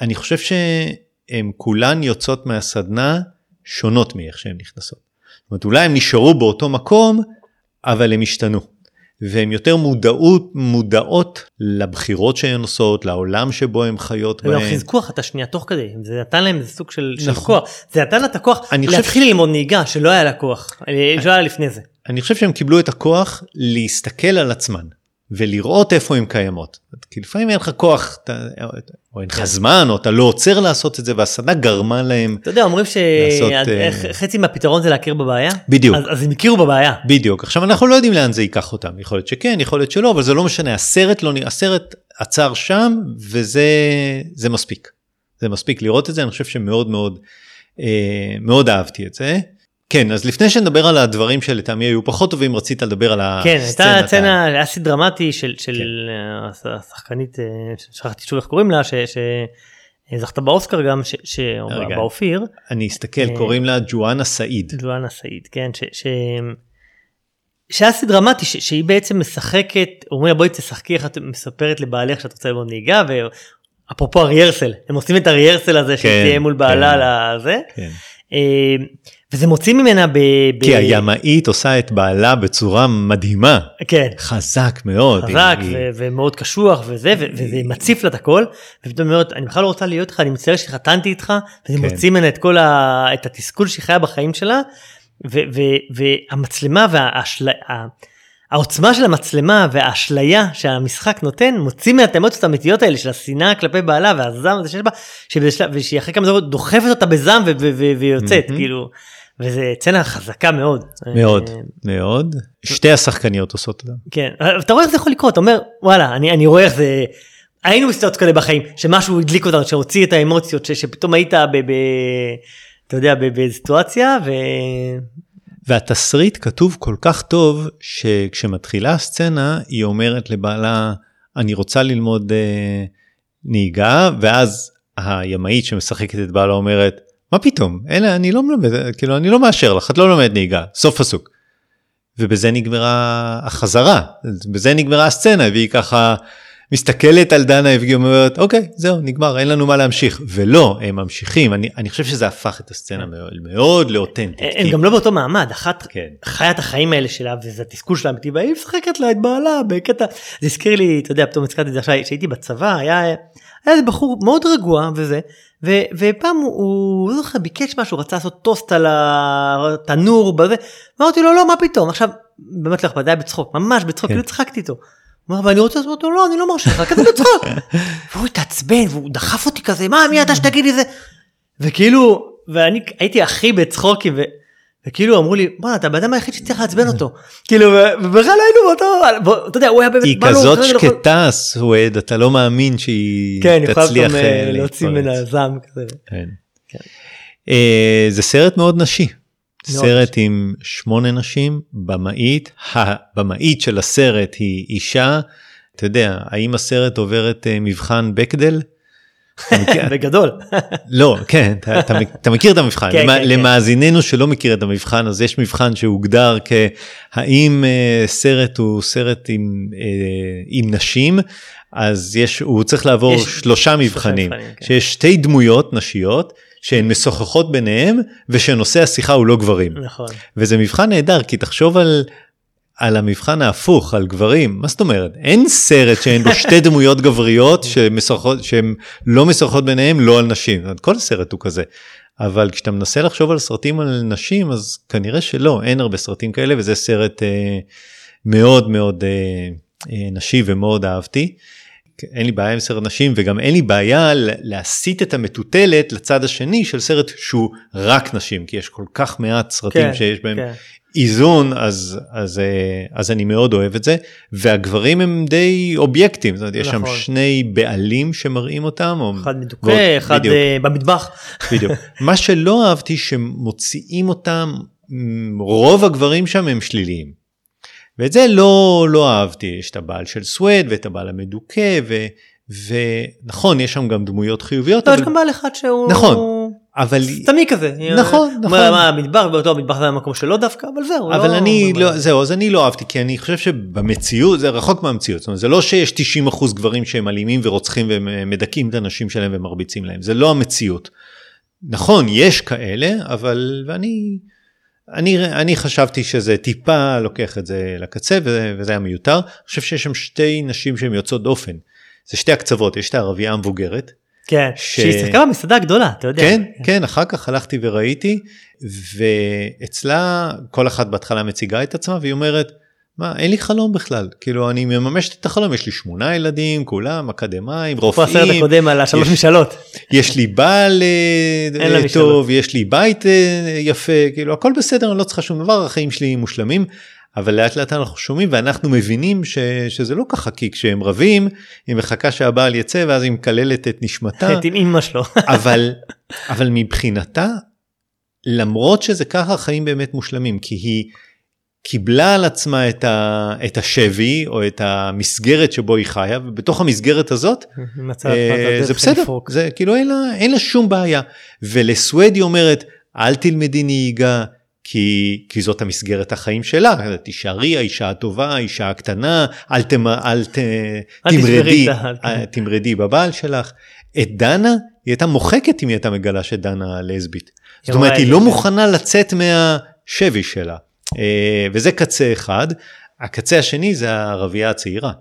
אני חושב שהן כולן יוצאות מהסדנה שונות מאיך שהן נכנסות. זאת אומרת, אולי הן נשארו באותו מקום, אבל הן השתנו. והן יותר מודעות, מודעות לבחירות שהן עושות, לעולם שבו הן חיות
הם גם
בהן.
חיזקו אחת השנייה תוך כדי, זה נתן להם איזה סוג של של
נכון.
כוח. זה נתן לה את הכוח
אני חושב
להתחיל ללמוד נהיגה שלא היה לה כוח, אה, שלא היה לה לפני זה.
אני חושב שהם קיבלו את הכוח להסתכל על עצמן ולראות איפה הן קיימות. כי לפעמים אין לך כוח אתה, או אין לך זמן או אתה לא עוצר לעשות את זה והסדנה גרמה להם
אתה יודע, אומרים
לעשות, אה,
שחצי מהפתרון זה להכיר בבעיה.
בדיוק.
אז- אז הם הכירו בבעיה.
בדיוק עכשיו אנחנו לא יודעים לאן זה ייקח אותם יכול להיות שכן יכול להיות שלא אבל זה לא משנה הסרט לא הסרט עצר שם וזה זה מספיק. זה מספיק לראות את זה אני חושב שמאוד מאוד אה, מאוד אהבתי את זה. כן אז לפני שנדבר על הדברים שלטעמי היו פחות טובים רצית לדבר על
כן,
הסצנת
הייתה סצנה, היה סי דרמטי של של,
כן.
אה, השחקנית, אה, שכחתי שוב איך קוראים לה, ש- שזכתה באוסקר גם, ש- ש-
רגע.
באופיר,
אני אסתכל
אה,
קוראים לה ג'ואנה סעיד.
ג'ואנה סעיד, כן, ש... ש... שהיה סי דרמטי, ש... שהיא בעצם משחקת, אומרים לה בואי תשחקי איך את מספרת לבעלך שאת רוצה ללמוד נהיגה, ואפרופו הריארסל, הם עושים את הריארסל הזה
כן,
תהיה מול בעלה
כן.
לזה,
כן.
וזה מוציא ממנה ב... ב...
כי הימאית עושה את בעלה בצורה מדהימה,
כן.
חזק מאוד.
חזק
היא-
ו- ומאוד קשוח וזה ו- וזה מציף לה את הכל ופתאום אומרת אני בכלל לא רוצה להיות איתך אני מצטער שהתחתנתי איתך וזה
כן.
מוציא ממנה את כל ה- את התסכול שהיא חיה בחיים שלה ו- ו- והמצלמה והעוצמה של המצלמה והאשליה שהמשחק נותן מוציא את האמוציות האמיתיות האלה של השנאה כלפי בעלה והזעם הזה שיש בה שבשלב- ושהיא אחרי כמה דקות דוחפת אותה בזעם ו- ו- ו- ויוצאת
מהמם.
כאילו וזה סצנה חזקה מאוד.
מאוד,
אה,
מאוד. שתי השחקניות עושות אותם.
כן, אבל אתה רואה איך זה יכול לקרות, אתה אומר וואלה אני, אני רואה איך זה, היינו בסיטואציות כאלה בחיים, שמשהו הדליק אותנו, שהוציא את האמוציות, ש, שפתאום היית ב... ב אתה יודע, בסיטואציה ו...
והתסריט כתוב כל כך טוב שכשמתחילה הסצנה היא אומרת לבעלה אני רוצה ללמוד אה, נהיגה ואז הימאית שמשחקת את בעלה אומרת מה פתאום אלה אני לא מלמד כאילו אני לא מאשר לך את לא לומדת נהיגה סוף פסוק. ובזה נגמרה החזרה בזה נגמרה הסצנה והיא ככה מסתכלת על דנה אבגי אומרת אוקיי זהו נגמר אין לנו מה להמשיך ולא הם ממשיכים אני, אני חושב שזה הפך את הסצנה מאוד מאוד לאותנטית.
הם
כי-
גם לא באותו מעמד, אחת
כן.
חיה את החיים האלה שלה וזה התסכול שלה והיא משחקת לה את בעלה בקטע, זה הזכיר לי, אתה יודע, פתאום הזכרתי את זה עכשיו, כשהייתי בצבא, היה היה איזה בחור מאוד רגוע וזה, ו, ופעם הוא, הוא, לא זוכר, ביקש משהו, רצה לעשות טוסט על התנור, בזה, אמרתי לו, לא, מה פתאום, עכשיו, באמת לא אכפת, זה היה בצחוק, ממש בצחוק,
כן.
כאילו צחקתי איתו. הוא אמר, ואני רוצה לעשות אותו, לא, אני לא מרשה לך, כזה בצחוק. והוא התעצבן, והוא דחף אותי כזה, מה, מי אתה שתגיד לי זה? וכאילו, ואני הייתי הכי בצחוקים, ו... וכאילו אמרו לי, בואנה, אתה הבן אדם היחיד שצריך לעצבן אותו. כאילו, ובכלל לא היינו באותו, בוא, אתה יודע, הוא היה באמת,
היא
לו,
כזאת
לא
שקטה סווד אתה לא מאמין שהיא
כן,
תצליח אה,
אה, להוציא
להתפרץ.
ממנה זעם כזה.
כן.
כן.
אה, זה סרט מאוד נשי. סרט עם שמונה נשים, במאית, הבמאית של הסרט היא אישה. אתה יודע, האם הסרט עובר את אה, מבחן בקדל?
בגדול.
לא, כן, אתה, אתה, אתה מכיר את המבחן.
כן, כן, כן.
למאזיננו שלא מכיר את המבחן, אז יש מבחן שהוגדר כהאם אה, סרט הוא סרט עם, אה, עם נשים, אז יש, הוא צריך לעבור
יש
שלושה מבחנים,
מבחנים, כן.
שיש שתי דמויות נשיות שהן משוחחות ביניהם ושנושא השיחה הוא לא גברים.
נכון.
וזה מבחן נהדר כי תחשוב על, על המבחן ההפוך על גברים מה זאת אומרת אין סרט שאין בו שתי דמויות גבריות שהן לא משחקות ביניהם לא על נשים כל סרט הוא כזה. אבל כשאתה מנסה לחשוב על סרטים על נשים אז כנראה שלא אין הרבה סרטים כאלה וזה סרט אה, מאוד מאוד אה, אה, נשי ומאוד אהבתי. אין לי בעיה עם סרט נשים וגם אין לי בעיה להסיט את המטוטלת לצד השני של סרט שהוא רק נשים כי יש כל כך מעט סרטים
כן,
שיש בהם
כן.
איזון אז אז אה, אז אני מאוד אוהב את זה והגברים הם די אובייקטים זאת אומרת, יש שם
נכון.
שני בעלים שמראים אותם או
אחד
ועוד-
מדוכא, אחד
בדיוק,
אה, במטבח.
בדיוק מה שלא אהבתי שמוציאים אותם רוב הגברים שם הם שליליים. ואת זה לא לא אהבתי יש את הבעל של סווד ואת הבעל המדוכא ו, ונכון יש שם גם דמויות חיוביות
לא, יש
אבל,
גם בעל אחד שהוא...
נכון. אבל
סתמי כזה.
נכון, נכון.
אומר, מה, המטבח, באותו המטבח זה המקום שלו דווקא, אבל זהו.
אבל
לא-
אני
לא-
לא זהו אז אני לא אהבתי כי אני חושב שבמציאות זה רחוק מהמציאות זאת אומרת, זה לא שיש 90 אחוז גברים שהם אלימים ורוצחים ומדכאים את הנשים שלהם ומרביצים להם זה לא המציאות. נכון יש כאלה אבל ואני אני אני חשבתי שזה טיפה לוקח את זה לקצה וזה, וזה היה מיותר אני חושב שיש שם שתי נשים שהן יוצאות דופן. זה שתי הקצוות יש את הערבייה המבוגרת
כן,
ש-
שהיא הסתכלה במסעדה הגדולה, אתה יודע.
כן, כן, אחר כך הלכתי וראיתי, ואצלה כל אחת בהתחלה מציגה את עצמה והיא אומרת, מה, אין לי חלום בכלל, כאילו אני מממשת את החלום, יש לי שמונה ילדים, כולם אקדמאים,
פה הסרט
רופאים,
הקודם על השלוש משאלות.
יש לי בעל אה. טוב, יש לי בית אה, יפה, כאילו הכל בסדר, אני לא צריכה שום דבר, החיים שלי מושלמים. אבל לאט לאט אנחנו שומעים ואנחנו מבינים ש, שזה לא ככה כי כשהם רבים היא מחכה שהבעל יצא ואז היא מקללת את נשמתה
עם אמא שלו.
אבל אבל מבחינתה למרות שזה ככה החיים באמת מושלמים כי היא קיבלה על עצמה את, ה, את השבי או את המסגרת שבו היא חיה ובתוך המסגרת הזאת אה, זה בסדר
לפרוק.
זה כאילו אין לה, אין לה שום בעיה ולסווד היא אומרת אל תלמדי נהיגה כי, כי זאת המסגרת החיים שלה תישארי האישה הטובה האישה הקטנה אל, תמ, אל ת,
אל
תמרדי אה, תמרדי בבעל שלך את דנה היא הייתה מוחקת אם היא הייתה מגלה שדנה לסבית. זאת אומרת היא לא
כן.
מוכנה לצאת מהשבי שלה אה, וזה קצה אחד. הקצה השני זה הערבייה הצעירה.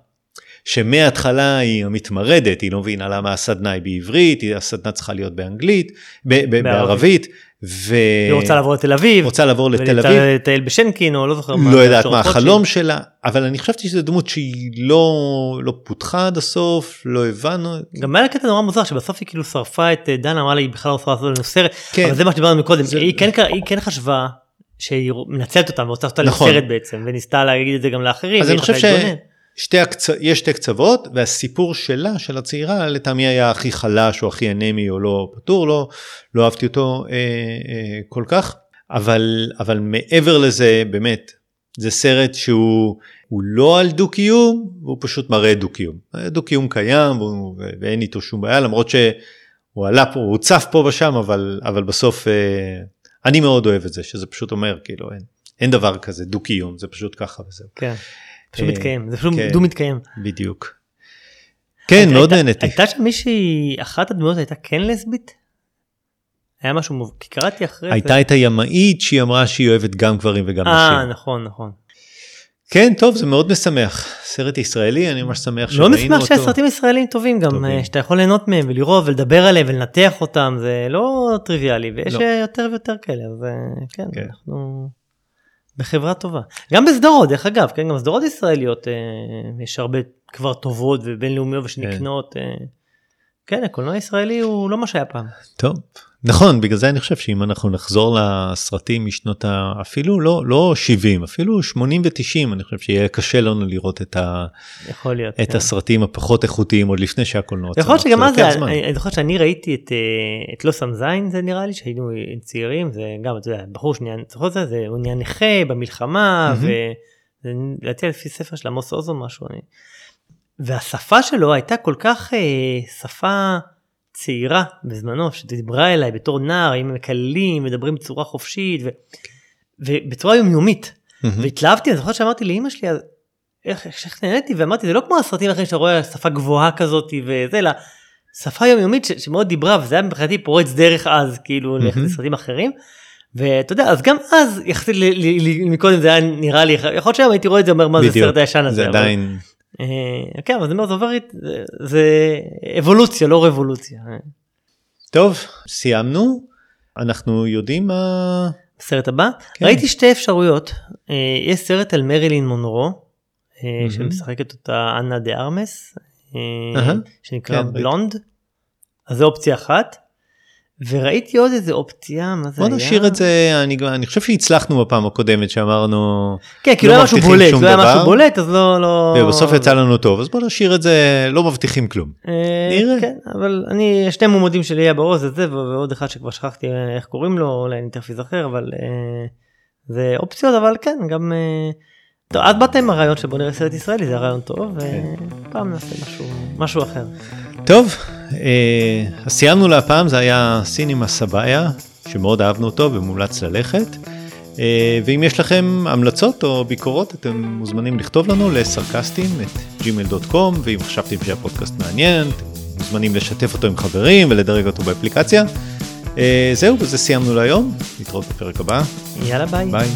שמההתחלה היא המתמרדת היא לא מבינה למה הסדנה היא בעברית הסדנה צריכה להיות באנגלית ב- ב- בערבית. ו...
היא רוצה לעבור לתל אביב.
רוצה לעבור לתל אביב.
ולטייל בשנקין או לא זוכר מה.
לא יודעת מה. החלום שלה אבל אני חשבתי שזו דמות שהיא לא לא פותחה עד הסוף לא הבנו
גם היה קטע נורא מוזר שבסוף היא כאילו שרפה את אה, דנה אמרה לה היא בכלל לא רוצה לעשות לנו סרט.
כן.
אבל זה מה שדיברנו מקודם
זה-
היא כן היא כן חשבה שהיא מנצלת אותה ורוצה לעשות
נכון.
לסרט בעצם וניסתה להגיד את זה גם לאחרים.
אז אני חושב
רצתה
ששתי הקצ... יש שתי קצוות והסיפור שלה של הצעירה לטעמי היה הכי חלש או הכי אנמי או לא פתור לא לא אהבתי אותו אה, אה, כל כך אבל אבל מעבר לזה באמת זה סרט שהוא הוא לא על דו קיום הוא פשוט מראה דו קיום דו קיום קיים והוא, ואין איתו שום בעיה למרות שהוא עלה פה הוא הוצף פה ושם אבל אבל בסוף אה, אני מאוד אוהב את זה שזה פשוט אומר כאילו אין, אין דבר כזה דו קיום זה פשוט ככה וזהו.
כן. פשוט
אה,
מתקיים זה פשוט
כן.
דו מתקיים.
בדיוק. כן, מאוד נהניתי.
הייתה שם מישהי אחת הדמויות הייתה כן לסבית? היה משהו מוב- כי קראתי אחרי זה.
הייתה את הימאית שהיא אמרה שהיא אוהבת גם גברים וגם
אה
נשים.
נכון נכון.
כן, טוב, זה מאוד משמח. סרט ישראלי, אני ממש שמח
מאוד
שראינו
משמח
אותו.
שהסרטים ישראלים טובים גם
טובים.
אה, שאתה יכול ליהנות מהם ולראות ולדבר עליהם ולנתח אותם זה לא טריוויאלי ויש
לא.
אה, יותר ויותר כאלה אז אה, כן
כן.
אנחנו בחברה טובה גם בסדרות דרך אגב כן גם סדרות ישראליות אה, יש הרבה כבר טובות ובינלאומיות ושנקנות. אה, כן הקולנוע הישראלי הוא לא מה שהיה פעם.
טוב. נכון, בגלל זה אני חושב שאם אנחנו נחזור לסרטים משנות ה... אפילו לא, לא 70, אפילו 80 ו-90, אני חושב שיהיה קשה לנו לראות את, ה...
יכול להיות.
את
כן.
הסרטים הפחות איכותיים עוד לפני שהקולנוע
יכול להיות
צמח.
שגם אז. אני אני זוכר שאני ראיתי את, אה, את לוס אמזיין זה נראה לי שהיינו צעירים זה גם אתה יודע בחור שנהיה זוכר את זה זה הוא נהיה נכה במלחמה
מהמם.
וזה לדעתי לפי ספר של עמוס עוז או משהו. אני... והשפה שלו הייתה כל כך אה, שפה צעירה בזמנו שדיברה אליי בתור נער עם מקללים מדברים בצורה חופשית ו... ובצורה יומיומית והתלהבתי אני זוכר שאמרתי לאמא שלי אז איך איך נהניתי ואמרתי זה לא כמו הסרטים האחרים שאתה רואה שפה גבוהה כזאת וזה אלא שפה יומיומית ש... שמאוד דיברה וזה היה מבחינתי פורץ דרך אז כאילו לסרטים אחרים. ואתה יודע אז גם אז יחסית מקודם זה היה נראה לי יכול להיות שהיום הייתי רואה את זה אומר מה זה הסרט הישן הזה.
זה עדיין.
כן אבל זה אומר זה עובר זה אבולוציה לא רבולוציה.
טוב סיימנו אנחנו יודעים מה.
סרט הבא כן. ראיתי שתי אפשרויות יש סרט על מרילין מונרו mm-hmm. שמשחקת אותה אנה דה ארמס uh-huh. שנקרא כן, בלונד אז זו אופציה אחת. וראיתי עוד איזה אופציה מה זה
בוא היה? נשאיר את זה אני אני חושב שהצלחנו בפעם הקודמת שאמרנו
כן כאילו לא היה משהו בולט לא היה משהו בולט אז לא לא
ובסוף יצא לנו טוב אז בוא נשאיר את זה לא מבטיחים כלום.
אה, נראה. כן אבל אני שני מועמדים שלי היה באוז את זה ועוד אחד שכבר שכחתי איך קוראים לו אולי אני תכף אזכר אבל אה, זה אופציות אבל כן גם. אה, טוב, את באת עם הרעיון שבוא נראה סרט ישראלי זה רעיון טוב ופעם נעשה משהו משהו אחר.
טוב, אה, אז סיימנו להפעם, זה היה סינימה סבאיה, שמאוד אהבנו אותו ומומלץ ללכת. אה, ואם יש לכם המלצות או ביקורות, אתם מוזמנים לכתוב לנו לסרקסטים את gmail.com, ואם חשבתם שהפודקאסט מעניין, אתם מוזמנים לשתף אותו עם חברים ולדרג אותו באפליקציה. אה, זהו, בזה סיימנו להיום, נתראות בפרק הבא.
יאללה ביי.
ביי.